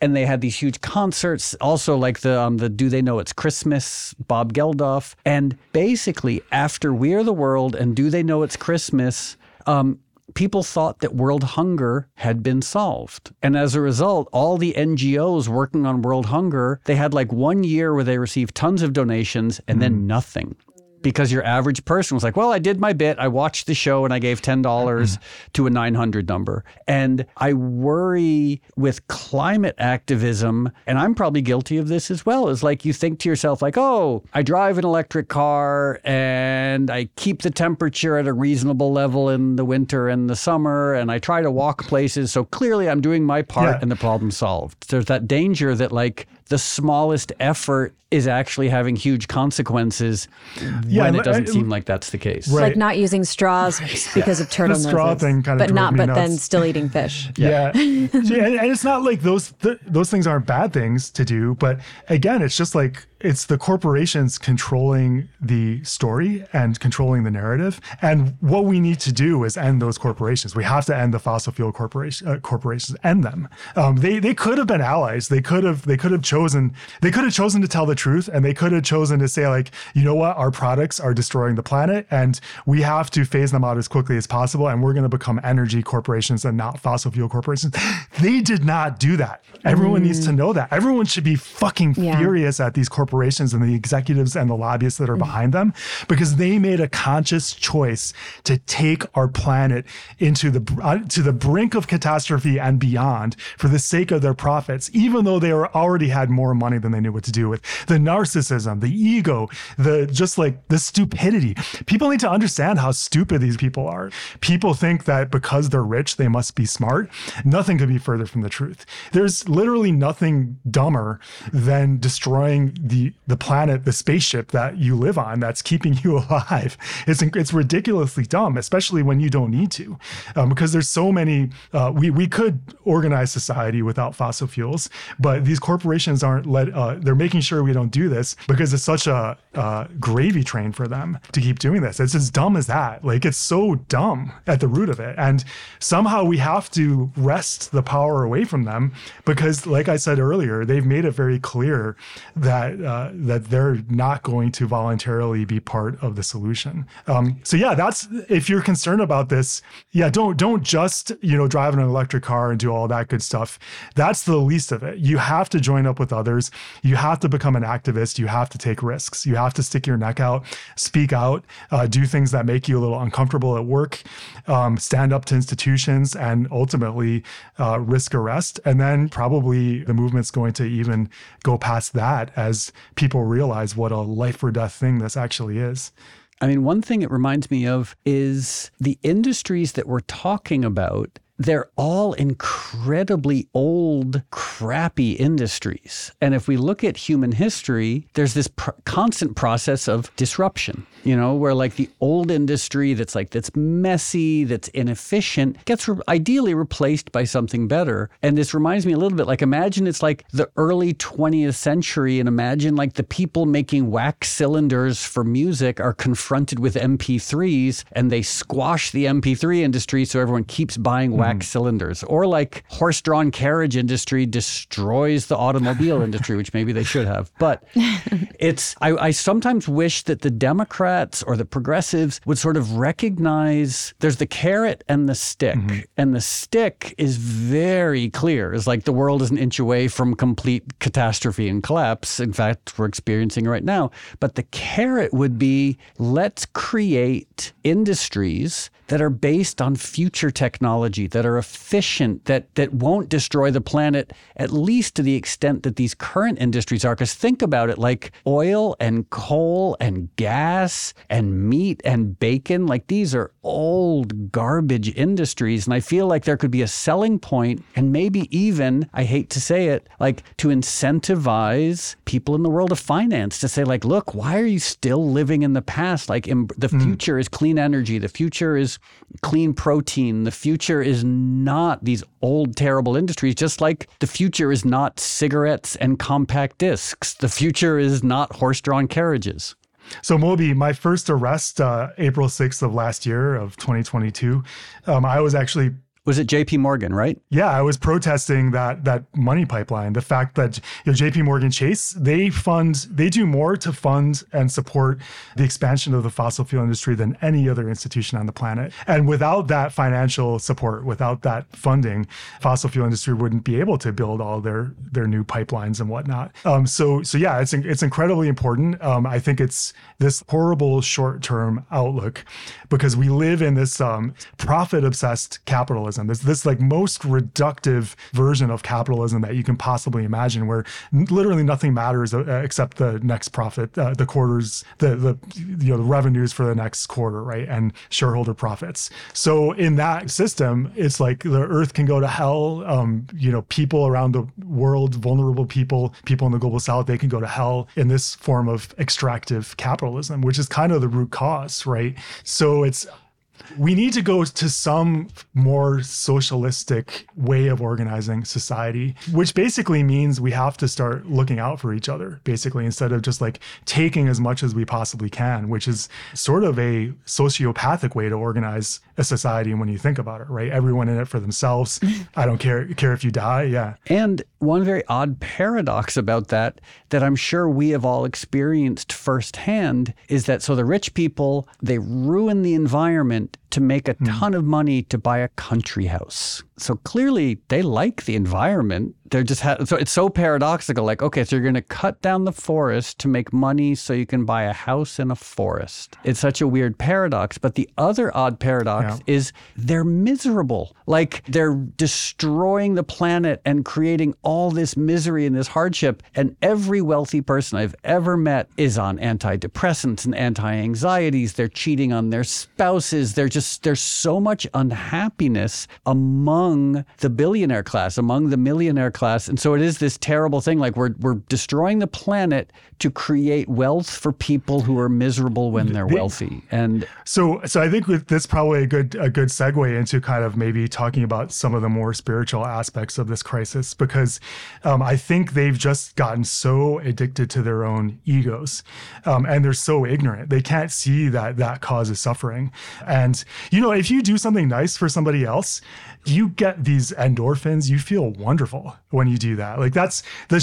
and they had these huge concerts. Also, like the um, the Do They Know It's Christmas? Bob Geldof, and basically after We Are the World and Do They Know It's Christmas. Um, people thought that world hunger had been solved. And as a result, all the NGOs working on world hunger, they had like one year where they received tons of donations and mm. then nothing because your average person was like, well, I did my bit. I watched the show and I gave $10 mm-hmm. to a 900 number. And I worry with climate activism, and I'm probably guilty of this as well, is like you think to yourself, like, oh, I drive an electric car and I keep the temperature at a reasonable level in the winter and the summer, and I try to walk places. So clearly I'm doing my part yeah. and the problem solved. There's that danger that, like, the smallest effort is actually having huge consequences yeah, when it doesn't I, seem like that's the case. Right. Like not using straws because of turtle the straw noses, thing kind of but not, but nuts. then still eating fish. Yeah, yeah. and, it's not like those th- those things aren't bad things to do, but again, it's just like it's the corporations controlling the story and controlling the narrative. And what we need to do is end those corporations. We have to end the fossil fuel corporation, uh, corporations, end them. Um, they they could have been allies. They could have they could have chosen they could have chosen to tell the truth, and they could have chosen to say like, you know what, our products are destroying the planet, and we have to phase them out as quickly as possible, and we're going to become energy corporations and not fossil fuel corporations. They did not do that. Everyone mm. needs to know that. Everyone should be fucking yeah. furious at these corporations corporations and the executives and the lobbyists that are mm-hmm. behind them because they made a conscious choice to take our planet into the uh, to the brink of catastrophe and beyond for the sake of their profits even though they were already had more money than they knew what to do with. The narcissism the ego the just like the stupidity. People need to understand how stupid these people are. People think that because they're rich they must be smart. Nothing could be further from the truth. There's literally nothing dumber than destroying the the planet the spaceship that you live on that's keeping you alive. It's it's ridiculously dumb especially when you don't need to um, because there's so many uh, we we could organize society without fossil fuels but these corporations aren't let uh, they're making sure we don't do this because it's such a uh, gravy train for them to keep doing this. It's as dumb as that. Like it's so dumb at the root of it. And somehow we have to wrest the power away from them because like i said earlier they've made it very clear that uh, that they're not going to voluntarily be part of the solution. Um, so yeah that's if you're concerned about this yeah don't don't just you know drive an electric car and do all that good stuff. That's the least of it. You have to join up with others. You have to become an activist. You have to take risks. You have to stick your neck out speak out uh, do things that make you a little uncomfortable at work um, stand up to institutions and ultimately uh, risk arrest. And then probably the movement's going to even go past that as people realize what a life or death thing this actually is. I mean, one thing it reminds me of is the industries that we're talking about they're all incredibly old, crappy industries. And if we look at human history, there's this pr- constant process of disruption, you know, where like the old industry that's like, that's messy, that's inefficient, gets re- ideally replaced by something better. And this reminds me a little bit like, imagine it's like the early 20th century, and imagine like the people making wax cylinders for music are confronted with MP3s and they squash the MP3 industry so everyone keeps buying wax wax cylinders, or like horse drawn carriage industry destroys the automobile industry, which maybe they should have. But it's, I, I sometimes wish that the Democrats or the progressives would sort of recognize there's the carrot and the stick. Mm-hmm. And the stick is very clear. It's like the world is an inch away from complete catastrophe and collapse. In fact, we're experiencing it right now. But the carrot would be let's create industries that are based on future technology, that are efficient, that that won't destroy the planet, at least to the extent that these current industries are. Because think about it, like oil and coal and gas and meat and bacon, like these are old garbage industries. And I feel like there could be a selling point and maybe even, I hate to say it, like to incentivize people in the world of finance to say, like, look, why are you still living in the past? Like the mm. future is clean energy. The future is clean protein. The future is not these old, terrible industries, just like the future is not cigarettes and compact discs. The future is not horse drawn carriages. So, Moby, my first arrest, uh, April 6th of last year of 2022, um, I was actually was it J.P. Morgan, right? Yeah, I was protesting that that money pipeline. The fact that you know, J.P. Morgan Chase they fund they do more to fund and support the expansion of the fossil fuel industry than any other institution on the planet. And without that financial support, without that funding, fossil fuel industry wouldn't be able to build all their their new pipelines and whatnot. Um, so so yeah, it's it's incredibly important. Um, I think it's this horrible short term outlook because we live in this um, profit obsessed capitalism. This this like most reductive version of capitalism that you can possibly imagine, where literally nothing matters uh, except the next profit, uh, the quarters, the the you know the revenues for the next quarter, right, and shareholder profits. So in that system, it's like the earth can go to hell. Um, you know, people around the world, vulnerable people, people in the global south, they can go to hell in this form of extractive capitalism, which is kind of the root cause, right? So it's we need to go to some more socialistic way of organizing society, which basically means we have to start looking out for each other, basically, instead of just like taking as much as we possibly can, which is sort of a sociopathic way to organize a society when you think about it, right? Everyone in it for themselves. I don't care care if you die. Yeah. And one very odd paradox about that that I'm sure we have all experienced firsthand is that so the rich people, they ruin the environment to make a hmm. ton of money to buy a country house. So clearly they like the environment. They're just ha- so it's so paradoxical. Like, okay, so you're going to cut down the forest to make money so you can buy a house in a forest. It's such a weird paradox. But the other odd paradox Yeah. is they're miserable. Like they're destroying the planet and creating all this misery and this hardship. And every wealthy person I've ever met is on antidepressants and anti-anxieties. They're cheating on their spouses. They're just there's so much unhappiness among the billionaire class, among the millionaire class. And so it is this terrible thing. Like we're we're destroying the planet to create wealth for people who are miserable when they're wealthy. And So, so I think that's probably a good a good segue into kind of maybe talking about some of the more spiritual aspects of this crisis because um, I think they've just gotten so addicted to their own egos, um, and they're so ignorant they can't see that that causes suffering. And you know, if you do something nice for somebody else, you get these endorphins. You feel wonderful when you do that. Like that's the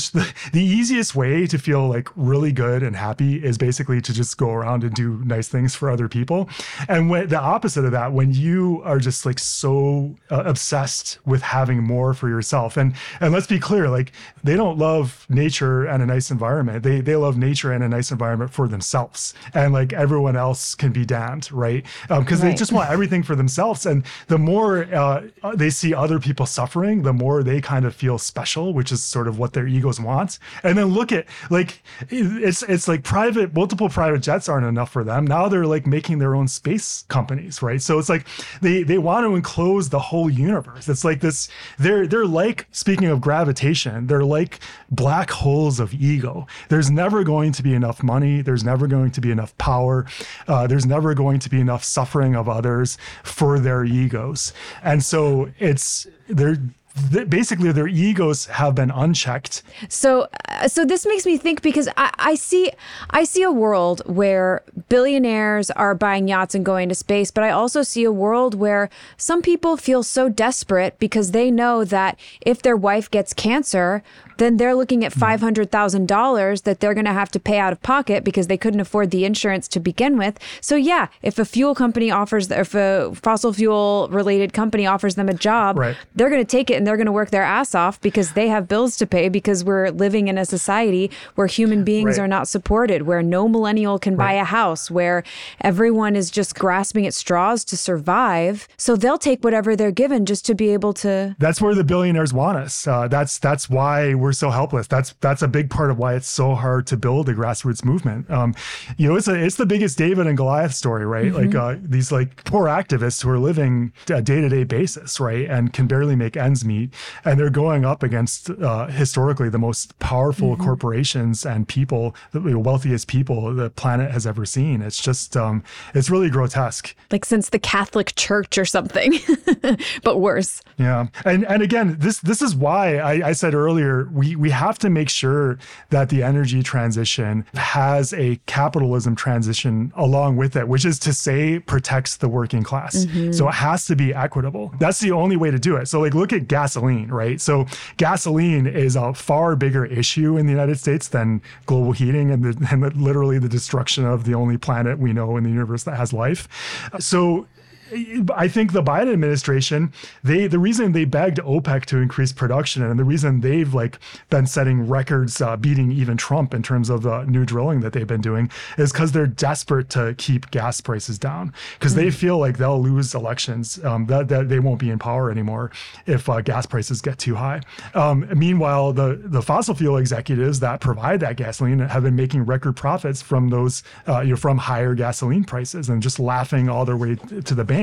the, easiest way to feel like really good and happy is basically to just go around and do nice things for other people. And when the opposite of that, when you are just like so uh, obsessed with having more for yourself, and and let's be clear, like they don't love nature and a nice environment. They they love nature and a nice environment for themselves, and like everyone else can be damned, right? Because they Right. just want everything for themselves. And the more uh, they see other people suffering, the more they kind of feel special, which is sort of what their egos want. And then look at like it's it's like private multiple private jets aren't enough for them. Now they're like making their own space companies, right? So it's like they they want to enclose the whole universe. It's like this. They're they're like speaking of gravitation. They're like black holes of ego. There's never going to be enough money. There's never going to be enough power. Uh, there's never going to be enough suffering of others for their egos. And so it's they're basically their egos have been unchecked. So, uh, so this makes me think because I, I see, I see a world where billionaires are buying yachts and going to space, but I also see a world where some people feel so desperate because they know that if their wife gets cancer, then they're looking at five hundred thousand dollars that they're going to have to pay out of pocket because they couldn't afford the insurance to begin with. So, yeah, if a fuel company offers, if a fossil fuel related company offers them a job, Right. they're going to take it and they're going to work their ass off because they have bills to pay because we're living in a society where human beings Right. are not supported, where no millennial can buy a house, where everyone is just grasping at straws to survive. So they'll take whatever they're given just to be able to. That's where the billionaires want us. Uh, that's that's why we're so helpless. That's that's a big part of why it's so hard to build a grassroots movement. Um, you know, it's a it's the biggest David and Goliath story, right? Like uh, these like poor activists who are living a day to day basis, right, and can barely make ends meet, and they're going up against uh, historically the most powerful corporations and people, the wealthiest people the planet has ever seen. It's just um, it's really grotesque. Like since the Catholic Church or something, but worse. Yeah, and and again, this this is why I, I said earlier we we have to make sure that the energy transition has a capitalism transition along with it, which is to say protects the working class. Mm-hmm. So it has to be equitable. That's the only way to do it. So like look at gasoline, right? So gasoline is a far bigger issue in the United States than global heating and the, and the, literally the destruction of the only planet we know in the universe that has life. So I think the Biden administration, they the reason they begged OPEC to increase production and the reason they've like been setting records, uh, beating even Trump in terms of the new drilling that they've been doing, is because they're desperate to keep gas prices down because they feel like they'll lose elections, um, that, that they won't be in power anymore if uh, gas prices get too high. Um, meanwhile, the the fossil fuel executives that provide that gasoline have been making record profits from those, uh, you know, from higher gasoline prices and just laughing all their way to the bank.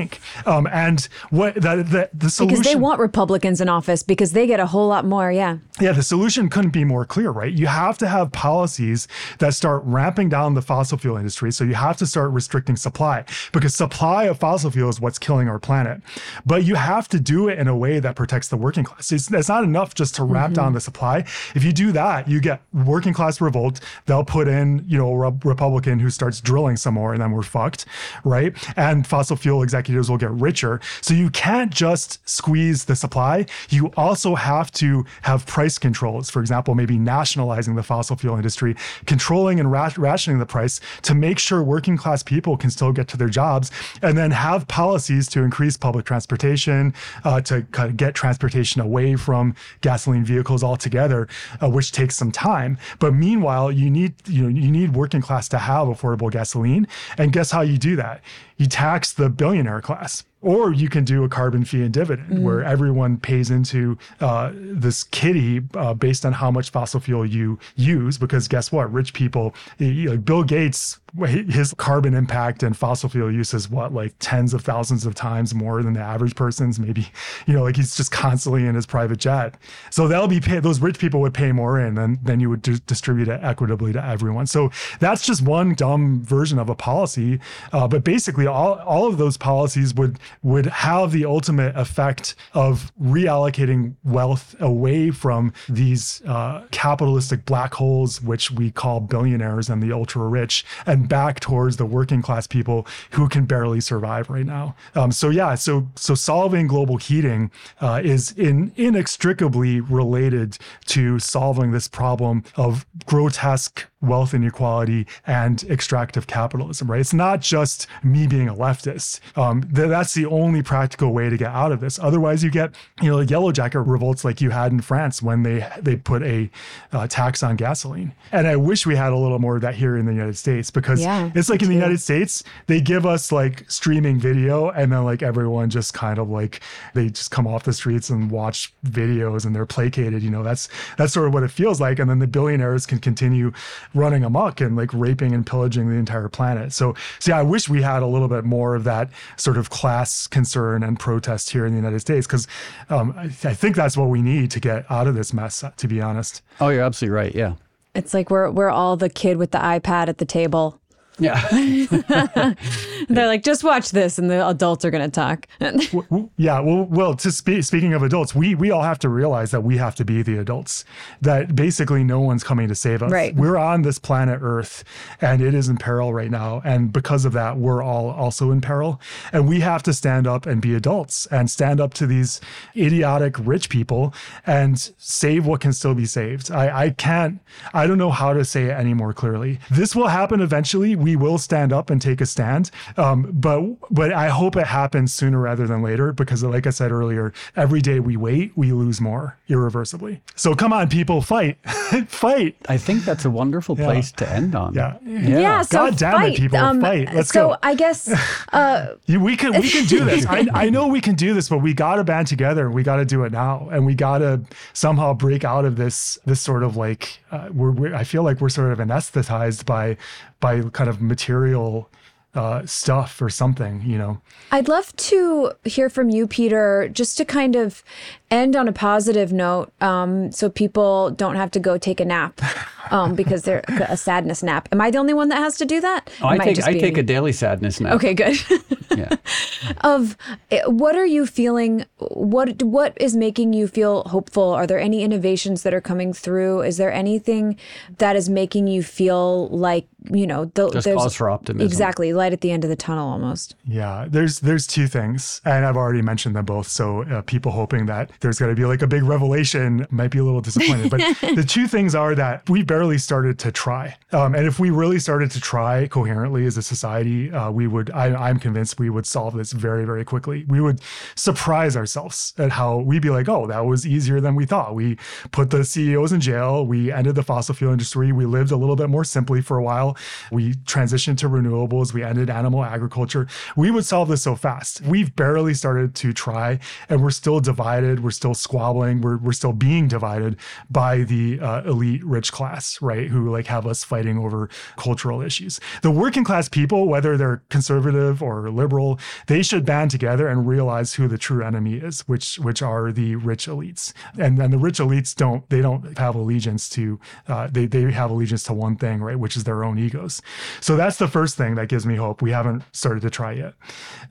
Um, and what the the, the solution Because they want Republicans in office because they get a whole lot more. Yeah. yeah, the solution couldn't be more clear, right? You have to have policies that start ramping down the fossil fuel industry. So you have to start restricting supply because supply of fossil fuel is what's killing our planet. But you have to do it in a way that protects the working class. It's, it's not enough just to ramp down the supply. If you do that, you get working class revolt. They'll put in, you know, a Republican who starts drilling some more and then we're fucked, right? And fossil fuel executives executives will get richer. So you can't just squeeze the supply. You also have to have price controls. For example, maybe nationalizing the fossil fuel industry, controlling and rationing the price to make sure working class people can still get to their jobs, and then have policies to increase public transportation, uh, to kind of get transportation away from gasoline vehicles altogether, uh, which takes some time. But meanwhile, you need you know you need working class to have affordable gasoline, and guess how you do that? You tax the billionaire class. Or you can do a carbon fee and dividend mm. where everyone pays into uh, this kitty uh, based on how much fossil fuel you use. Because guess what? Rich people, like Bill Gates, his carbon impact and fossil fuel use is what, like tens of thousands of times more than the average person's. Maybe, you know, like he's just constantly in his private jet. So they'll be pay, those rich people would pay more in, and then you would distribute it equitably to everyone. So that's just one dumb version of a policy. Uh, but basically, all all of those policies would would have the ultimate effect of reallocating wealth away from these uh, capitalistic black holes, which we call billionaires and the ultra rich, and back towards the working class people who can barely survive right now. Um, so yeah, so so solving global heating uh, is in, inextricably related to solving this problem of grotesque wealth inequality and extractive capitalism, right? It's not just me being a leftist. Um, th- that's the only practical way to get out of this. Otherwise, you get, you know, yellow jacket revolts like you had in France when they they put a uh, tax on gasoline. And I wish we had a little more of that here in the United States because yeah, it's like in the United States, they give us like streaming video and then like everyone just kind of like they just come off the streets and watch videos and they're placated. You know, that's that's sort of what it feels like. And then the billionaires can continue running amok and like raping and pillaging the entire planet. So, see, I wish we had a little bit more of that sort of class concern and protest here in the United States because um, I, I think that's what we need to get out of this mess. To be honest. Oh, you're absolutely right. Yeah. It's like we're we're all the kid with the iPad at the table yeah. They're like, just watch this, and the adults are going to talk. yeah. Well, well. To spe- speaking of adults, we we all have to realize that we have to be the adults. That basically no one's coming to save us. Right. We're on this planet Earth, and it is in peril right now. And because of that, we're all also in peril. And we have to stand up and be adults and stand up to these idiotic rich people and save what can still be saved. I I can't. I don't know how to say it any more clearly. This will happen eventually we will stand up and take a stand. Um, but but I hope it happens sooner rather than later because, like I said earlier, every day we wait, we lose more irreversibly. So come on, people, fight, fight. I think that's a wonderful place yeah. to end on. Yeah, yeah. yeah so God damn fight. it, people, um, fight. Let's so go. So I guess uh, we can we can do this. I, I know we can do this, but we got to band together. We got to do it now, and we got to somehow break out of this this sort of like uh, we're, we're I feel like we're sort of anesthetized by by kind of material uh, stuff or something, you know. I'd love to hear from you, Peter, just to kind of end on a positive note um, so people don't have to go take a nap um, because they're a sadness nap. Am I the only one that has to do that? Oh, I take, I take a daily sadness nap. Okay, good. yeah. Of eh, what are you feeling? What What is making you feel hopeful? Are there any innovations that are coming through? Is there anything that is making you feel like, you know, the, Just there's cause for optimism. Exactly. Light at the end of the tunnel almost. Yeah. There's, there's two things, and I've already mentioned them both. So uh, people hoping that there's going to be like a big revelation might be a little disappointed. But the two things are that we barely started to try. Um, and if we really started to try coherently as a society, uh, we would, I, I'm convinced we would solve this very, very quickly. We would surprise ourselves at how we'd be like, oh, that was easier than we thought. We put the CEOs in jail. We ended the fossil fuel industry. We lived a little bit more simply for a while. We transitioned to renewables. We ended animal agriculture. We would solve this so fast. We've barely started to try, and we're still divided. We're still squabbling. We're, we're still being divided by the uh, elite rich class, right? Who like have us fighting over cultural issues. The working class people, whether they're conservative or liberal, they should band together and realize who the true enemy is, which which are the rich elites. And and the rich elites don't they don't have allegiance to uh, they they have allegiance to one thing, right? Which is their own egos. So that's the first thing that gives me hope. We haven't started to try yet,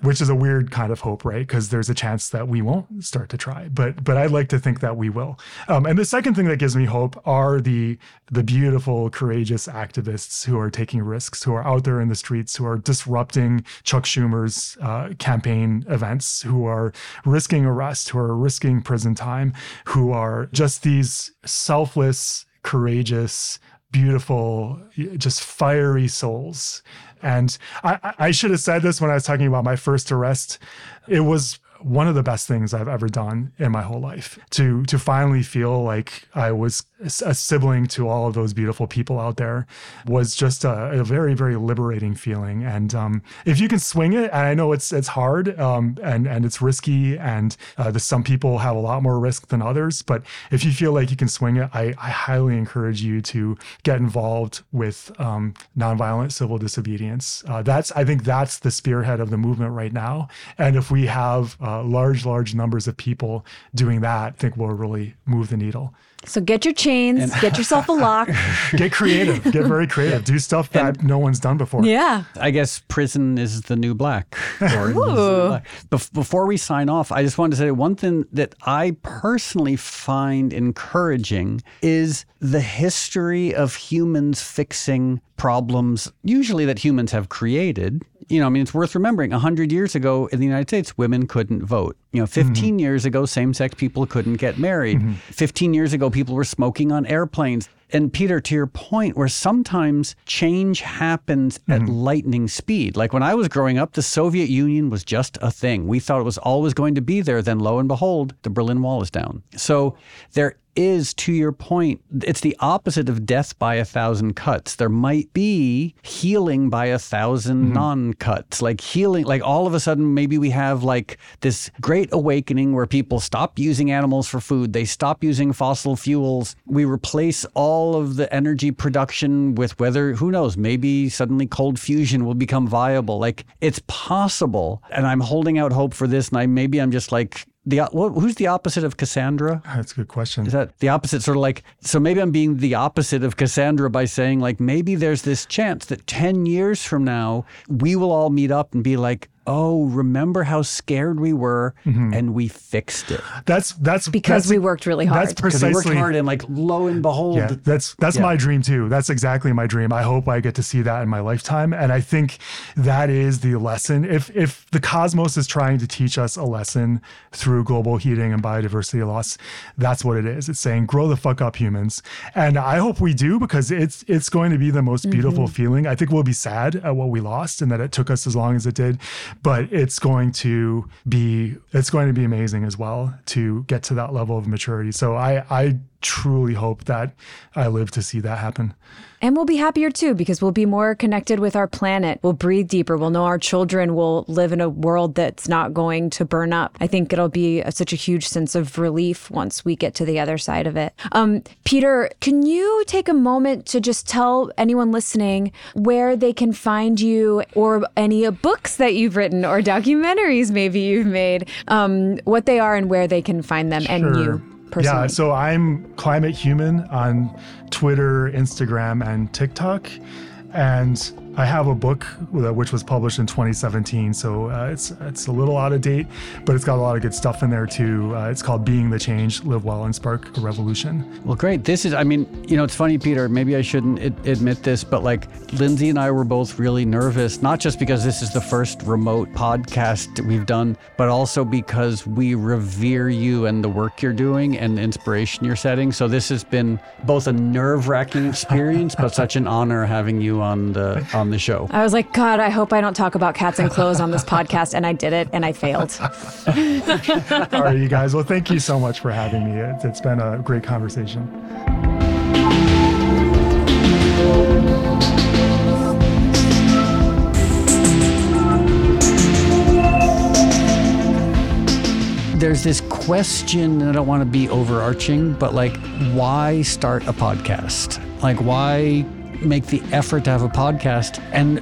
which is a weird kind of hope, right? Because there's a chance that we won't start to try, but but but I'd like to think that we will. Um, and the second thing that gives me hope are the the beautiful, courageous activists who are taking risks, who are out there in the streets, who are disrupting Chuck Schumer's uh, campaign events, who are risking arrest, who are risking prison time, who are just these selfless, courageous, beautiful, just fiery souls. And I, I should have said this when I was talking about my first arrest. It was one of the best things I've ever done in my whole life. To to finally feel like I was a sibling to all of those beautiful people out there was just a, a very very liberating feeling. And um, if you can swing it, and I know it's it's hard um, and and it's risky, and uh, the, some people have a lot more risk than others, but if you feel like you can swing it, I, I highly encourage you to get involved with um, nonviolent civil disobedience. Uh, that's I think that's the spearhead of the movement right now. And if we have uh, large, large numbers of people doing that, I think we'll really move the needle. So get your chains, and get yourself a lock. get creative, get very creative. Do stuff that and no one's done before. Yeah. I guess prison is the new black. black. Before we sign off, I just wanted to say one thing that I personally find encouraging is the history of humans fixing problems, usually that humans have created you know, I mean, it's worth remembering 100 years ago in the United States, women couldn't vote. You know, 15 mm-hmm. years ago, same sex people couldn't get married. Mm-hmm. 15 years ago, people were smoking on airplanes. And Peter, to your point, where sometimes change happens mm-hmm. at lightning speed. Like when I was growing up, the Soviet Union was just a thing. We thought it was always going to be there. Then lo and behold, the Berlin Wall is down. So there is, to your point, it's the opposite of death by a thousand cuts. There might be healing by a 1000 mm-hmm. non cuts, like healing, like all of a sudden, maybe we have like this great awakening where people stop using animals for food, they stop using fossil fuels. We replace all of the energy production with whether, who knows, maybe suddenly cold fusion will become viable. Like it's possible. And I'm holding out hope for this. And I maybe I'm just like the who's the opposite of Cassandra? Ah, that's a good question. Is that the opposite? Sort of like so. Maybe I'm being the opposite of Cassandra by saying like maybe there's this chance that ten years from now we will all meet up and be like, oh, remember how scared we were mm-hmm. and we fixed it. That's that's because that's, we worked really hard. That's precisely we worked hard and like lo and behold. Yeah, that's that's yeah. my dream too. That's exactly my dream. I hope I get to see that in my lifetime. And I think that is the lesson. If if the cosmos is trying to teach us a lesson through global heating and biodiversity loss, that's what it is. It's saying grow the fuck up humans. And I hope we do because it's it's going to be the most beautiful mm-hmm. feeling. I think we'll be sad at what we lost and that it took us as long as it did but it's going to be it's going to be amazing as well to get to that level of maturity. So I I truly hope that I live to see that happen. And we'll be happier too because we'll be more connected with our planet. We'll breathe deeper. We'll know our children will live in a world that's not going to burn up. I think it'll be a, such a huge sense of relief once we get to the other side of it. Um, Peter, can you take a moment to just tell anyone listening where they can find you or any books that you've written or documentaries maybe you've made, um, what they are and where they can find them sure. and you? Personally? Yeah, so I'm Climate Human on Twitter, Instagram, and TikTok. And I have a book which was published in 2017, so uh, it's it's a little out of date, but it's got a lot of good stuff in there too. Uh, it's called "Being the Change: Live Well and Spark a Revolution." Well, great. This is, I mean, you know, it's funny, Peter. Maybe I shouldn't admit this, but like Lindsay and I were both really nervous, not just because this is the first remote podcast we've done, but also because we revere you and the work you're doing and the inspiration you're setting. So this has been both a nerve-wracking experience, but such an honor having you on the. On on the show. I was like, God, I hope I don't talk about cats and clothes on this podcast. And I did it and I failed. All right, you guys. Well, thank you so much for having me. it's, it's been a great conversation. there's this question, and I don't want to be overarching, but like, why start a podcast? Like, why make the effort to have a podcast. And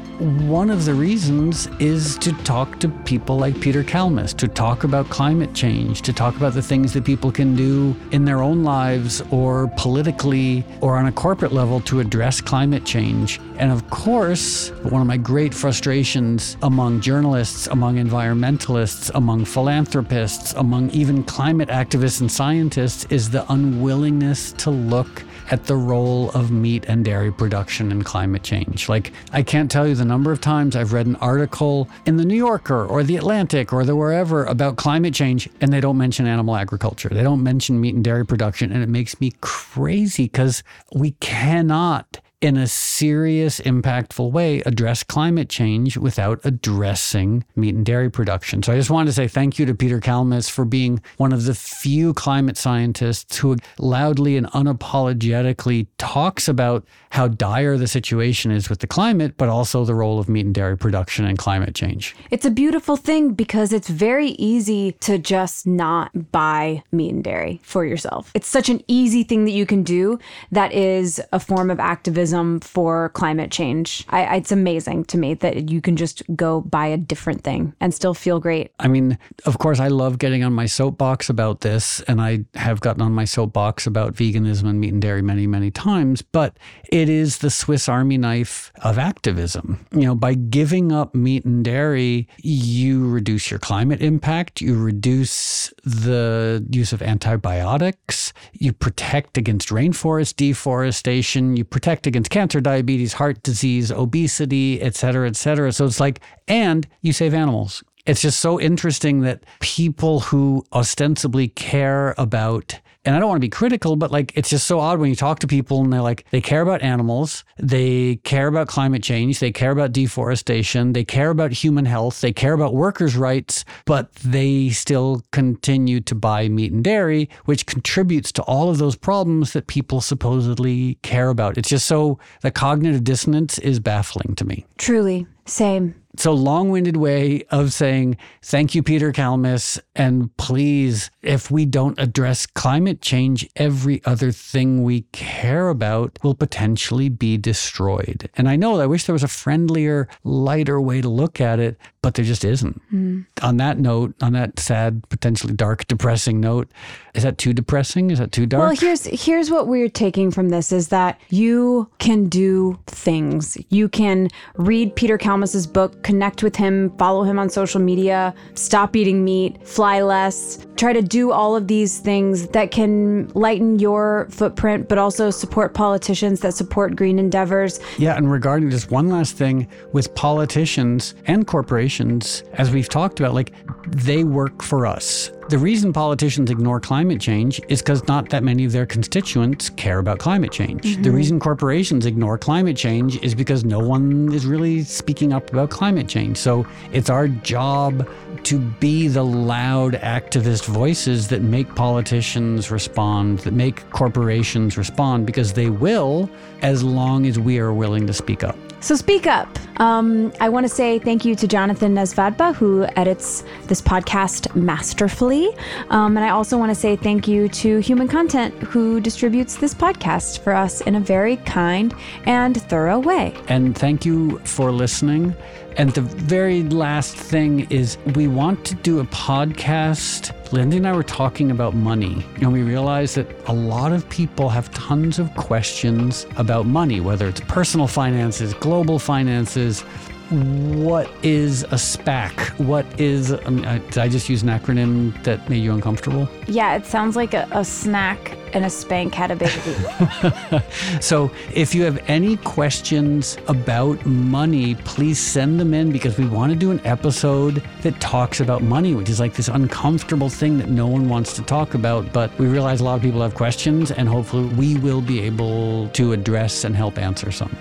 one of the reasons is to talk to people like Peter Kalmus, to talk about climate change, to talk about the things that people can do in their own lives or politically or on a corporate level to address climate change. And of course, one of my great frustrations among journalists, among environmentalists, among philanthropists, among even climate activists and scientists is the unwillingness to look at the role of meat and dairy production in climate change. Like, I can't tell you the number of times I've read an article in the New Yorker or the Atlantic or the wherever about climate change and they don't mention animal agriculture. They don't mention meat and dairy production. And it makes me crazy because we cannot in a serious, impactful way, address climate change without addressing meat and dairy production. So I just wanted to say thank you to Peter Kalmus for being one of the few climate scientists who loudly and unapologetically talks about how dire the situation is with the climate, but also the role of meat and dairy production and climate change. It's a beautiful thing because it's very easy to just not buy meat and dairy for yourself. It's such an easy thing that you can do that is a form of activism for climate change. I, it's amazing to me that you can just go buy a different thing and still feel great. I mean, of course, I love getting on my soapbox about this, and I have gotten on my soapbox about veganism and meat and dairy many, many times, but it is the Swiss Army knife of activism. You know, by giving up meat and dairy, you reduce your climate impact, you reduce the use of antibiotics, you protect against rainforest deforestation, you protect against cancer, diabetes, heart disease, obesity, et cetera, et cetera. So it's like, and you save animals. It's just so interesting that people who ostensibly care about and I don't want to be critical, but like it's just so odd when you talk to people and they're like, they care about animals, they care about climate change, they care about deforestation, they care about human health, they care about workers' rights, but they still continue to buy meat and dairy, which contributes to all of those problems that people supposedly care about. It's just so the cognitive dissonance is baffling to me. Truly. Same. So long-winded way of saying thank you, Peter Kalmus, and please, if we don't address climate change, every other thing we care about will potentially be destroyed. And I know I wish there was a friendlier, lighter way to look at it, but there just isn't. Mm. On that note, on that sad, potentially dark, depressing note, is that too depressing? Is that too dark? Well, here's here's what we're taking from this is that you can do things. You can read Peter Kalmus's book, connect with him, follow him on social media, stop eating meat, fly less, try to do all of these things that can lighten your footprint, but also support politicians that support green endeavors. Yeah, and regarding just one last thing with politicians and corporations, as we've talked about, like they work for us. The reason politicians ignore climate change is because not that many of their constituents care about climate change. Mm-hmm. The reason corporations ignore climate change is because no one is really speaking up about climate change. So it's our job to be the loud activist voices that make politicians respond, that make corporations respond, because they will as long as we are willing to speak up. So speak up. Um, I want to say thank you to Jonathan Nesvadba, who edits this podcast masterfully. Um, and I also want to say thank you to Human Content, who distributes this podcast for us in a very kind and thorough way. And thank you for listening. And the very last thing is we want to do a podcast. Lindy and I were talking about money, and we realized that a lot of people have tons of questions about money, whether it's personal finances, global finances. What is a SPAC? What is, I mean, did I just use an acronym that made you uncomfortable? Yeah, it sounds like a, a snack and a spank had a baby. so if you have any questions about money, please send them in because we want to do an episode that talks about money, which is like this uncomfortable thing that no one wants to talk about. But we realize a lot of people have questions, and hopefully we will be able to address and help answer some.